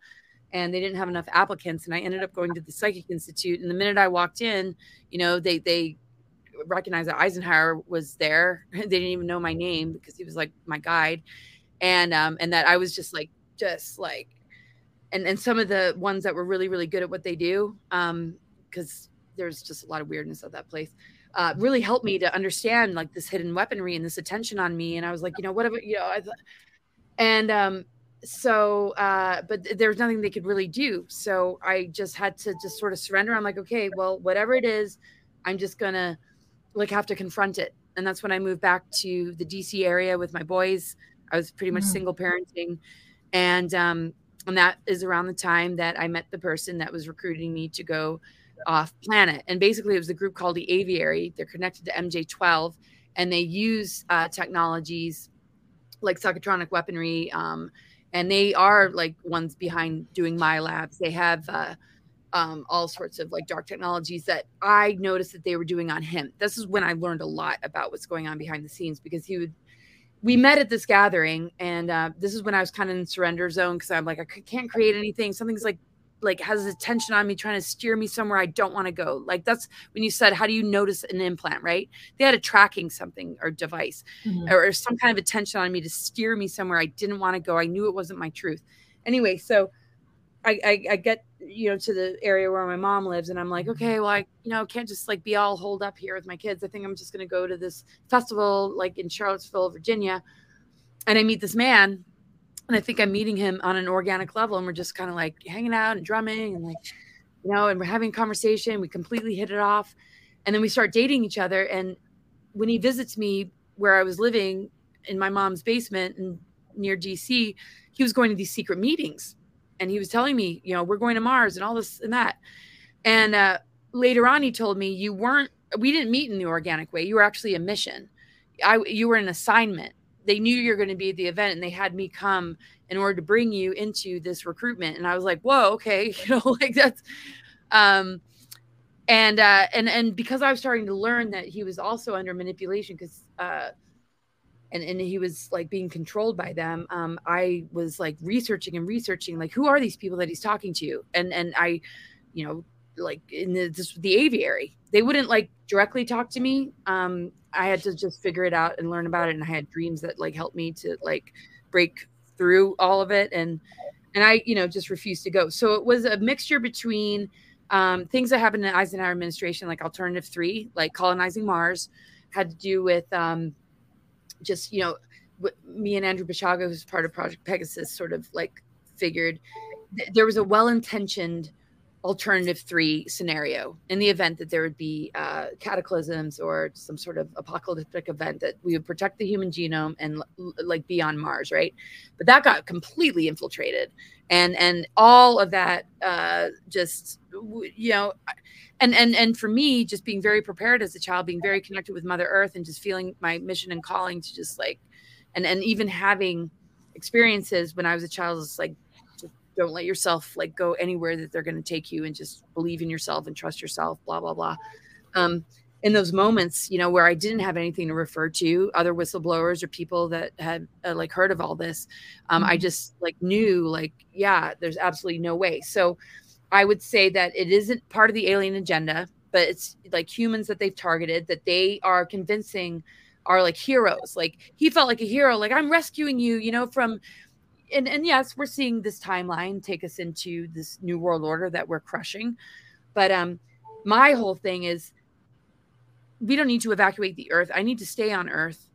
and they didn't have enough applicants. And I ended up going to the Psychic Institute. And the minute I walked in, you know, they, they, recognized that Eisenhower was there. [laughs] They didn't even know my name because he was like my guide. And um and that I was just like just like and and some of the ones that were really really good at what they do um because there's just a lot of weirdness at that place uh, really helped me to understand like this hidden weaponry and this attention on me. And I was like, you know, whatever, you know, I th- and um, so, uh, but th- there was nothing they could really do. So I just had to just sort of surrender. I'm like, okay, well, whatever it is, I'm just gonna like have to confront it. And that's when I moved back to the DC area with my boys. I was pretty much mm. single parenting, and um, and that is around the time that I met the person that was recruiting me to go off planet. And basically, it was a group called the Aviary. They're connected to MJ12, and they use uh, technologies like psychotronic weaponry. Um, and they are like ones behind doing MILABs. They have uh, um, all sorts of like dark technologies that I noticed that they were doing on him. This is when I learned a lot about what's going on behind the scenes because he would. We met at this gathering, and uh, this is when I was kind of in surrender zone because I'm like, I can't create anything. Something's like like has attention on me trying to steer me somewhere i don't want to go. Like that's when you said how do you notice an implant right? They had a tracking something or device mm-hmm. or, or, some kind of attention on me to steer me somewhere i didn't want to go. I knew it wasn't my truth. Anyway so I, I, I get you know to the area where my mom lives and i'm like okay well i you know can't just like be all holed up here with my kids. I think i'm just going to go to this festival like in charlottesville virginia. And i meet this man and I think I'm meeting him on an organic level, and we're just kind of like hanging out and drumming and like, you know, and we're having conversation. We completely hit it off, and then we start dating each other. And when he visits me where I was living in my mom's basement and near DC, he was going to these secret meetings, and he was telling me, you know, we're going to Mars and all this and that. And uh, later on, he told me you weren't. We didn't meet in the organic way. You were actually a mission. I you were an assignment they knew you're going to be at the event and they had me come in order to bring you into this recruitment and i was like whoa okay [laughs] you know like that's um and uh and and because i was starting to learn that he was also under manipulation because uh and and he was like being controlled by them um i was like researching and researching like who are these people that he's talking to and and i you know like in the, this, the aviary. They wouldn't like directly talk to me. Um, I had to just figure it out and learn about it. And I had dreams that like helped me to like break through all of it. And and I, you know, just refused to go. So it was a mixture between um, things that happened in the Eisenhower administration, like Alternative Three, like colonizing Mars, had to do with um, just you know me and Andrew Basiago, who's part of Project Pegasus, sort of like figured th- there was a well-intentioned alternative three scenario in the event that there would be uh, cataclysms or some sort of apocalyptic event that we would protect the human genome and like be on Mars, right? But that got completely infiltrated, and and all of that uh, just you know, and and and for me, just being very prepared as a child, being very connected with Mother Earth, and just feeling my mission and calling to just like, and and even having experiences when I was a child, is like don't let yourself like go anywhere that they're going to take you and just believe in yourself and trust yourself blah blah blah. Um, in those moments you know where i didn't have anything to refer to other whistleblowers or people that had uh, like heard of all this um, mm-hmm. i just like knew like yeah there's absolutely no way. So i would say that it isn't part of the alien agenda but it's like humans that they've targeted that they are convincing are like heroes. Like he felt like a hero like i'm rescuing you you know from and and yes, we're seeing this timeline take us into this new world order that we're crushing. But um my whole thing is we don't need to evacuate the earth. I need to stay on earth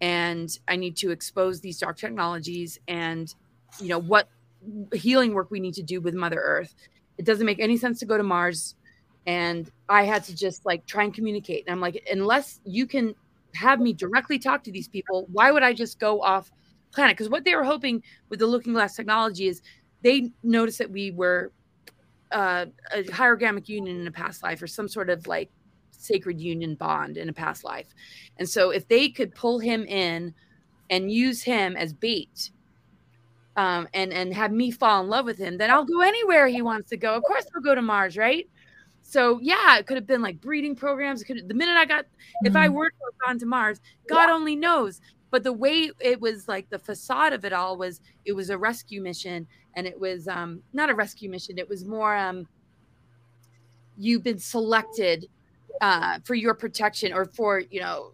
and I need to expose these dark technologies and you know what healing work we need to do with mother earth. It doesn't make any sense to go to Mars and I had to just like try and communicate. And I'm like unless you can have me directly talk to these people, why would I just go off planet because what they were hoping with the looking glass technology is they noticed that we were uh, a hierogamic union in a past life or some sort of like sacred union bond in a past life and so if they could pull him in and use him as bait um, and and have me fall in love with him then i'll go anywhere he wants to go of course i'll go to mars right so yeah, it could have been like breeding programs. It could the minute I got mm-hmm. if I mm-hmm. were to have gone to Mars, God only knows but the way it was like the facade of it all was it was a rescue mission and it was um not a rescue mission it was more um you've been selected uh for your protection or for you know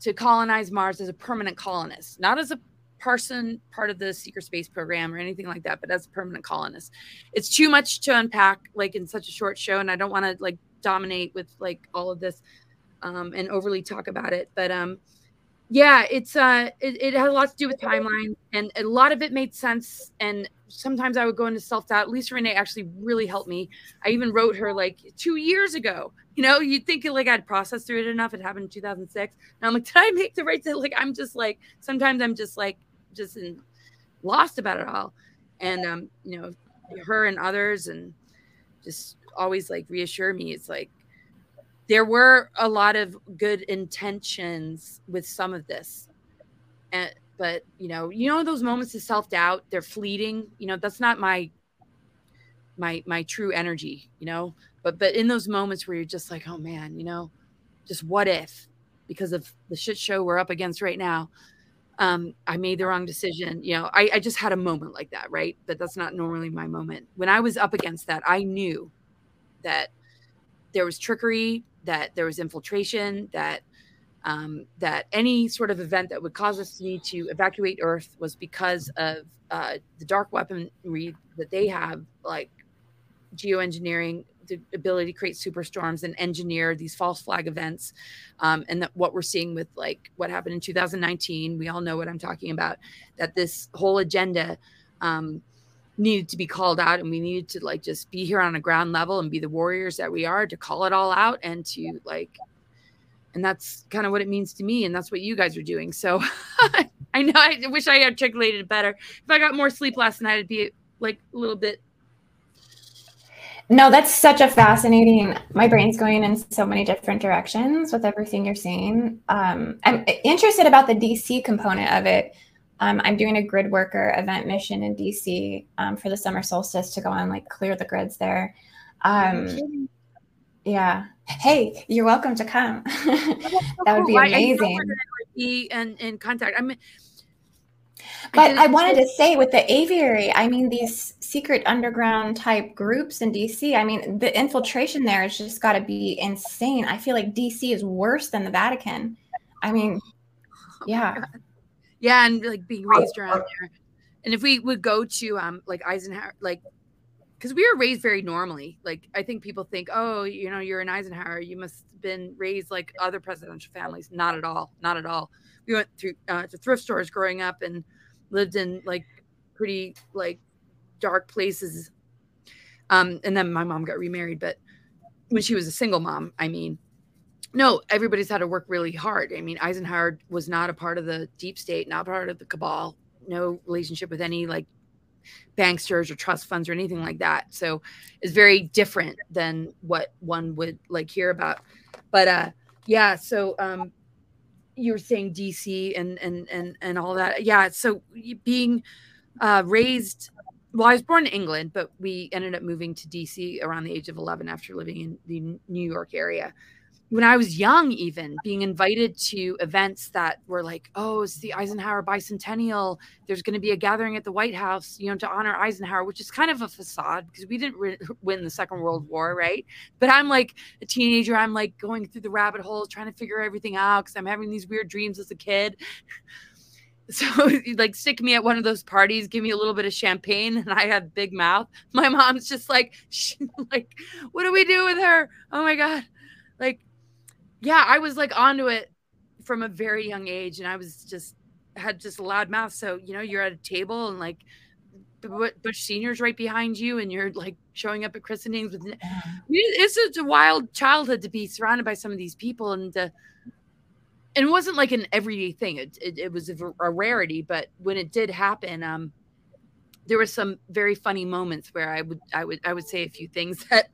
to colonize mars as a permanent colonist not as a person part of the secret space program or anything like that but as a permanent colonist. It's too much to unpack like in such a short show and i don't want to like dominate with like all of this um and overly talk about it but um yeah it's uh it, it has a lot to do with timeline and a lot of it made sense and sometimes i would go into self-doubt. Lisa renee actually really helped me. I even wrote her like two years ago. You know you'd think like i'd processed through it enough it happened in 2006 and i'm like [laughs] did i make the right thing? Like i'm just like sometimes i'm just like just in, lost about it all. And um you know her and others and just always like reassure me it's like there were a lot of good intentions with some of this and but you know you know those moments of self-doubt they're fleeting you know that's not my my my true energy you know? But but in those moments where you're just like oh man you know just what if? Because of the shit show we're up against right now um i made the wrong decision you know? I, I just had a moment like that right? But that's not normally my moment. When i was up against that i knew that there was trickery that there was infiltration, that um, that any sort of event that would cause us to need to evacuate Earth was because of uh, the dark weaponry that they have, like geoengineering, the ability to create superstorms and engineer these false flag events. Um, and that what we're seeing with like what happened in 2019, we all know what I'm talking about, that this whole agenda um, needed to be called out and we needed to like just be here on a ground level and be the warriors that we are to call it all out and to like and that's kind of what it means to me and that's what you guys are doing so [laughs] i know i wish i articulated it better. If i got more sleep last night it'd be like a little bit no that's such a fascinating my brain's going in so many different directions with everything you're saying. Um, i'm interested about the dc component of it um, I'm doing a grid worker event mission in DC um, for the summer solstice to go and like clear the grids there. Um, yeah. Hey, you're welcome to come. [laughs] that would be amazing. Be in, in contact. I mean, But I, I wanted to say with the aviary, I mean, these secret underground type groups in DC, I mean, the infiltration there has just got to be insane. I feel like DC is worse than the Vatican. I mean, [laughs] yeah. Yeah, and like being raised around there. And if we would go to um like Eisenhower, like because we were raised very normally. Like I think people think, oh, you know, you're an Eisenhower, you must have been raised like other presidential families. Not at all. Not at all. We went through uh, to thrift stores growing up and lived in like pretty like dark places. Um, and then my mom got remarried, but when she was a single mom, I mean, no, everybody's had to work really hard. I mean, Eisenhower was not a part of the deep state, not part of the cabal, no relationship with any like banksters or trust funds or anything like that. So it's very different than what one would like hear about. But uh yeah, so um you were saying DC and and and and all that. Yeah, so being uh raised well, I was born in England, but we ended up moving to DC around the age of 11 after living in the New York area when I was young, even being invited to events that were like, oh, it's the Eisenhower bicentennial. There's going to be a gathering at the White House, you know, to honor Eisenhower, which is kind of a facade because we didn't re- win the Second World War, right? But I'm like a teenager. I'm like going through the rabbit hole, trying to figure everything out because I'm having these weird dreams as a kid. [laughs] So like stick me at one of those parties, give me a little bit of champagne, and I had big mouth. My mom's just like, [laughs] like, what do we do with her? Oh my god, like yeah, I was like onto it from a very young age, and I was just had just a loud mouth. So you know, you're at a table and like Bush Senior's right behind you, and you're like showing up at christenings with. It's just a wild childhood to be surrounded by some of these people, and uh, and it wasn't like an everyday thing. It it, it was a, a, rarity, but when it did happen, um, there were some very funny moments where I would I would I would say a few things [laughs] that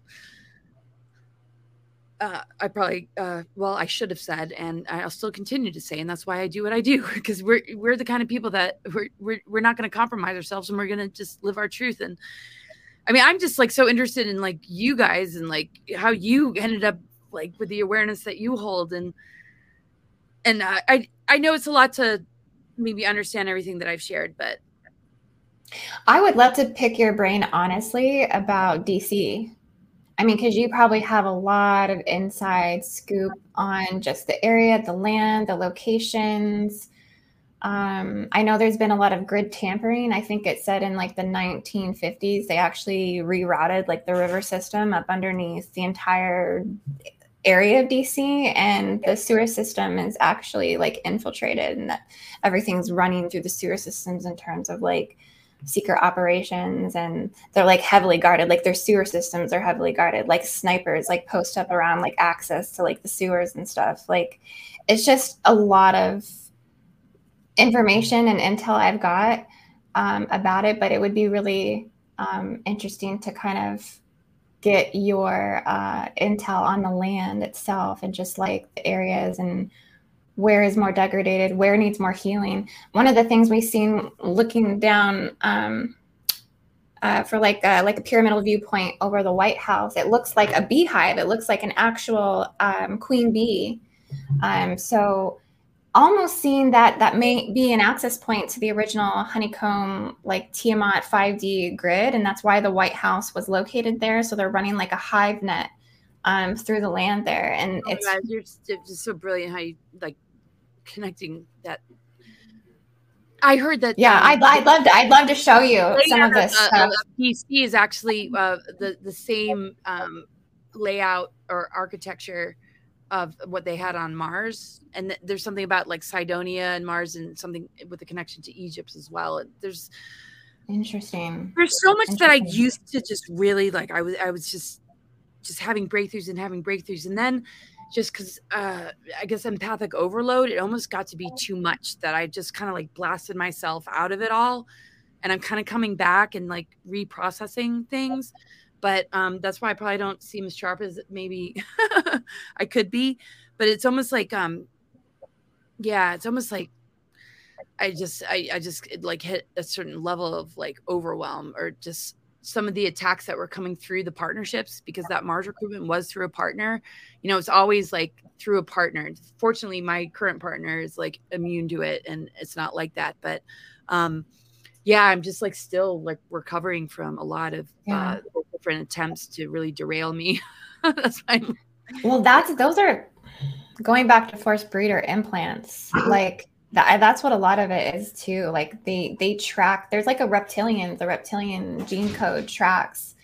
uh, I probably, uh, well, I should have said, and I'll still continue to say, and that's why I do what I do [laughs] because we're we're the kind of people that we're we're, we're not going to compromise ourselves, and we're going to just live our truth. And I mean, I'm just like so interested in like you guys and like how you ended up like with the awareness that you hold, and and uh, I I know it's a lot to maybe understand everything that I've shared, but I would love to pick your brain honestly about DC I mean, because you probably have a lot of inside scoop on just the area, the land, the locations. Um, I know there's been a lot of grid tampering. I think it said in like the 1950s, they actually rerouted like the river system up underneath the entire area of DC, and the sewer system is actually like infiltrated, and that everything's running through the sewer systems in terms of like secret operations and they're like heavily guarded. Like their sewer systems are heavily guarded. Like snipers like post up around like access to like the sewers and stuff. Like it's just a lot of information and intel i've got um, about it but it would be really um, interesting to kind of get your uh, intel on the land itself and just like the areas and where is more degraded, where needs more healing. One of the things we've seen looking down um, uh, for like a, like a pyramidal viewpoint over the White House, it looks like a beehive. It looks like an actual um, queen bee. Um, so almost seeing that that may be an access point to the original honeycomb like Tiamat 5D grid, and that's why the White House was located there. So they're running like a hive net um, through the land there, and oh it's God, you're just, just so brilliant how you like connecting that I heard that. Yeah, um, I'd, I'd love to. I'd love to show you some of this uh, DC is actually uh, the the same um, layout or architecture of what they had on Mars, and th- there's something about like Cydonia and Mars, and something with a connection to Egypt as well. And there's interesting. There's so much that I used to just really like. I was I was just just having breakthroughs and having breakthroughs, and then just because uh, I guess empathic overload, it almost got to be too much that I just kind of like blasted myself out of it all. And I'm kind of coming back and like reprocessing things. But um, that's why I probably don't seem as sharp as maybe [laughs] I could be. But it's almost like, um, yeah, it's almost like I just, I, I just like hit a certain level of like overwhelm or just some of the attacks that were coming through the partnerships because that Mars recruitment was through a partner. You know, it's always like through a partner. Fortunately, my current partner is like immune to it and it's not like that. But um, yeah, I'm just like still like recovering from a lot of Yeah. uh, different attempts to really derail me. [laughs] That's fine. Well, that's those are going back to forced breeder implants. [laughs] Like that, that's what a lot of it is too. Like they they track. There's like a reptilian. The reptilian gene code tracks,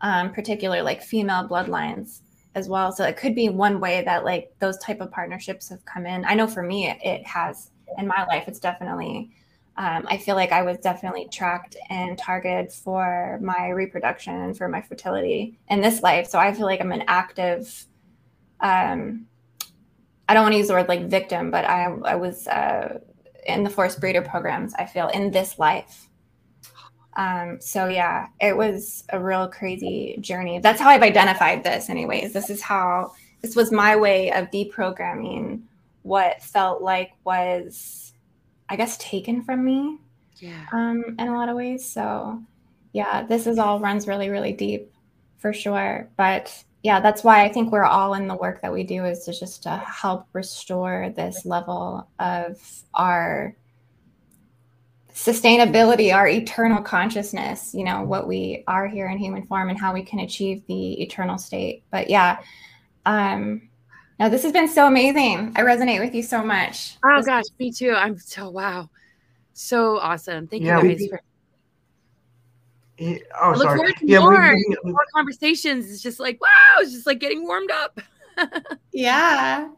um, particular like female bloodlines as well. So it could be one way that like those type of partnerships have come in. I know for me, it, it has in my life. It's definitely. Um, I feel like I was definitely tracked and targeted for my reproduction and for my fertility in this life. So I feel like I'm an active um, I don't want to use the word like victim, but I, I was uh, in the forced breeder programs, I feel, in this life. Um, so yeah, it was a real crazy journey. That's how I've identified this, anyways. This is how this was my way of deprogramming what felt like was, I guess, taken from me Yeah. um, in a lot of ways. So, yeah, this is all runs really, really deep for sure. But yeah, that's why I think we're all in the work that we do is to just to help restore this level of our sustainability, our eternal consciousness, you know, what we are here in human form and how we can achieve the eternal state. But yeah, um, no, this has been so amazing. I resonate with you so much. Oh This- gosh, me too. I'm so wow, so awesome. Thank Yeah, you we- guys for Yeah, I Oh, look sorry. forward to Yeah, we, more. we, more conversations. It's just like wow, it's just like getting warmed up. [laughs] Yeah.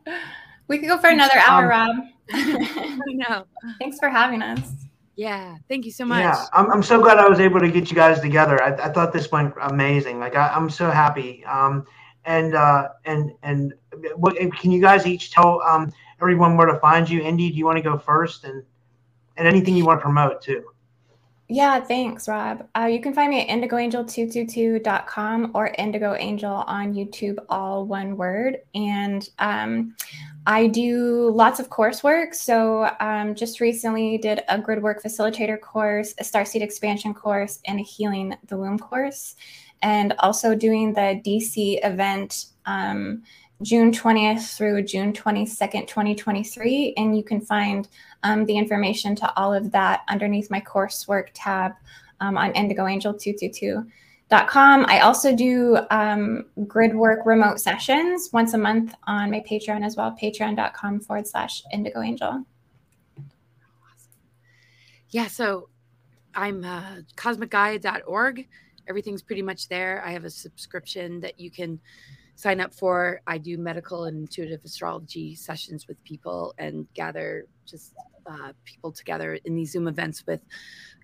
We could go for another hour, Um, Rob. [laughs] I know. [laughs] Thanks for having us. Yeah. Thank you so much. Yeah, I'm, I'm so glad I was able to get you guys together. I, I thought this went amazing. Like I, I'm so happy. Um, and uh, and and what can you guys each tell um everyone where to find you? Indy, do you want to go first and and anything you want to promote too? Yeah, thanks, Rob. Uh, you can find me at indigoangel222.com or Indigo Angel on YouTube, all one word. And um, I do lots of coursework. So um, just recently did a grid work facilitator course, a starseed expansion course, and a healing the womb course. And also doing the DC event um, June 20th through June 22nd, 2023. And you can find um, the information to all of that underneath my coursework tab um, on indigoangel222.com. I also do um, grid work remote sessions once a month on my Patreon as well, patreon.com forward slash indigoangel. Yeah. So I'm uh, cosmicgaia.org. Everything's pretty much there. I have a subscription that you can sign up for. I do medical and intuitive astrology sessions with people and gather just uh, people together in these Zoom events with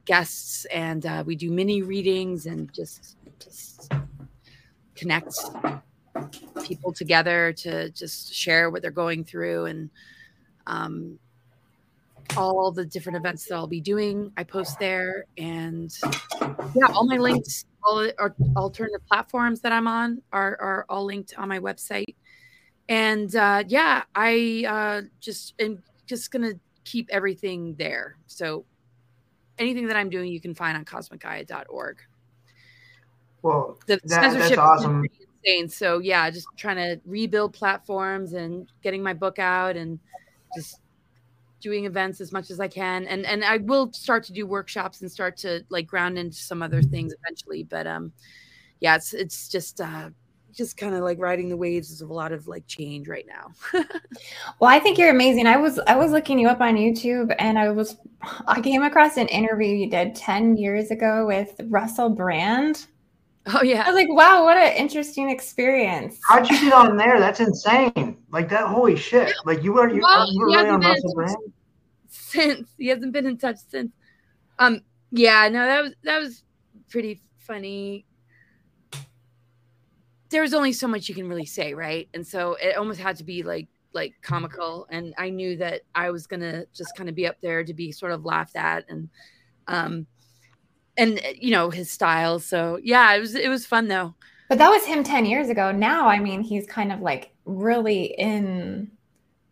guests, and uh, we do mini readings and just just connect people together to just share what they're going through and um, all the different events that I'll be doing. I post there, and yeah, all my links, all the alternative platforms that I'm on are are all linked on my website. And uh, yeah, I uh, just am just gonna keep everything there. So anything that I'm doing, you can find on cosmicgaia.org. Well, The That- censorship been awesome. pretty insane. So yeah, just trying to rebuild platforms and getting my book out and just doing events as much as I can. And and I will start to do workshops and start to like ground into some other things eventually. But um yeah, it's it's just uh just kind of like riding the waves of a lot of like change right now. [laughs] Well, I think you're amazing. I was I was looking you up on YouTube and I was I came across an interview you did 10 years ago with Russell Brand. Oh yeah. I was like, wow, what an interesting experience. how'd you get on there? That's insane. Like that. Holy shit! Like you were you, Well, you were really on hasn't Russell Brand. since he hasn't been in touch since. Um yeah, no, that was that was pretty funny. There was only so much you can really say, right? And so it almost had to be like like comical and I knew that I was going to just kind of be up there to be sort of laughed at and um and uh, you know his style. So yeah, it was it was fun though. But that was him 10 years ago. Now, I mean, he's kind of like really in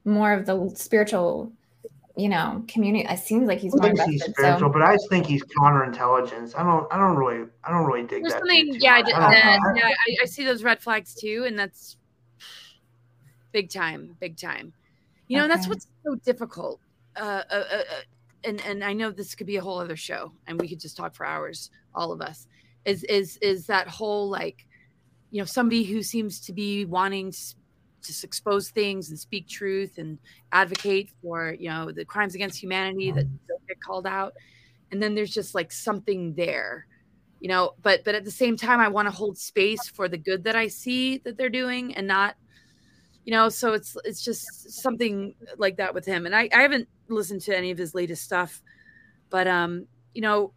more of the spiritual, you know, community. It seems like he's I more think he's spiritual, So but I just think he's counterintelligence. I don't. I don't really. I don't really dig There's that. something, yeah, I, did, I don't that, I- yeah I, I see those red flags too, and that's big time, big time. You know, and that's what's so difficult. Uh, uh, uh, uh, and and I know this could be a whole other show, and we could just talk for hours, all of us. Is is is that whole like, you know, somebody who seems to be wanting to expose things and speak truth and advocate for you know the crimes against humanity that mm-hmm. don't get called out, and then there's just like something there you know but but at the same time i want to hold space for the good that i see that they're doing and not you know so it's it's just something like that with him. And i i haven't listened to any of his latest stuff but um you know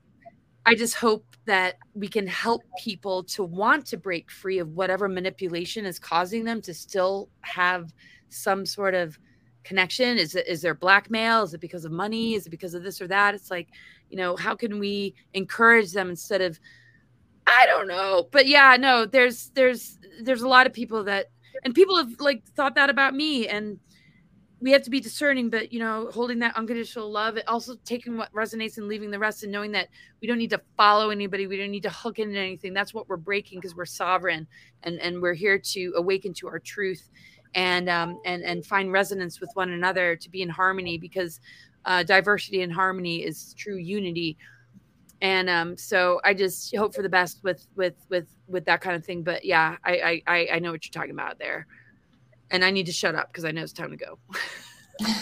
i just hope that we can help people to want to break free of whatever manipulation is causing them to still have some sort of connection. Is it is there blackmail? Is it because of money? Is it because of this or that? It's like you know how can we encourage them instead of i don't know. But yeah no there's there's there's a lot of people that and people have like thought that about me and we have to be discerning but you know holding that unconditional love also taking what resonates and leaving the rest and knowing that we don't need to follow anybody we don't need to hook into anything that's what we're breaking because we're sovereign and and we're here to awaken to our truth and um and and find resonance with one another to be in harmony because uh, diversity and harmony is true unity and um, so I just hope for the best with with with with that kind of thing. But yeah, I I I know what you're talking about there, and I need to shut up because I know it's time to go. [laughs]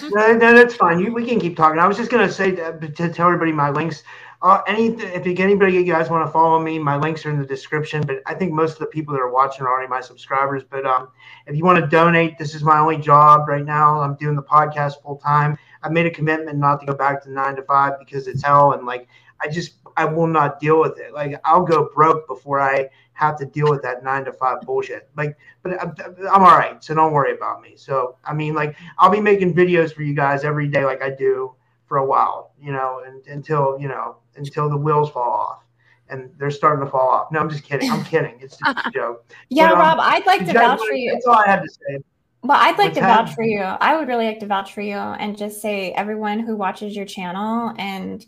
no, no, that's fine. You, we can keep talking. I was just gonna say to, tell everybody my links. Uh, any if anybody you guys want to follow me, my links are in the description. But I think most of the people that are watching are already my subscribers. But um, if you want to donate, this is my only job right now. I'm doing the podcast full time. I made a commitment not to go back to nine to five because it's hell and like I just I will not deal with it. Like I'll go broke before I have to deal with that nine to five bullshit. Like, but I'm, I'm all right, so don't worry about me. So I mean, like I'll be making videos for you guys every day, like I do for a while, you know, and until you know until the wheels fall off. And they're starting to fall off. No, I'm just kidding. I'm kidding. It's just a [laughs] joke. yeah, but, um, Rob, I'd like to vouch for you. That's all I have to say. Well, I'd like What's to vouch for you. I would really like to vouch for you and just say everyone who watches your channel and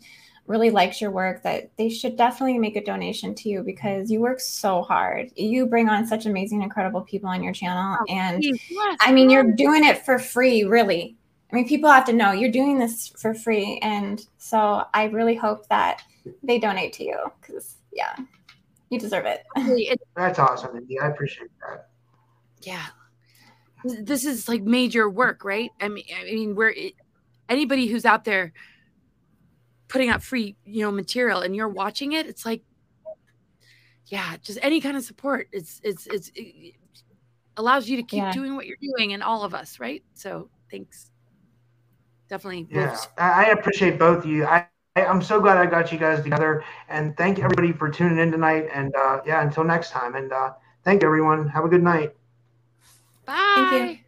really likes your work that they should definitely make a donation to you because you work so hard. You bring on such amazing, incredible people on your channel. Oh, and yes, I mean, you're doing it for free, really. I mean, people have to know you're doing this for free. And so I really hope that they donate to you because, yeah, you deserve it. [laughs] That's awesome, Indy. I appreciate that. Yeah this is like major work, right? I mean, I mean, we're anybody who's out there putting out free, you know, material and you're watching it, it's like, yeah, just any kind of support. It's it's it's it allows you to keep yeah. doing what you're doing, and all of us, right? So thanks. Definitely. Yeah, I appreciate both of you. I I'm so glad I got you guys together, and thank everybody for tuning in tonight. And uh, yeah, until next time, and uh, thank everyone. Have a good night. Bye.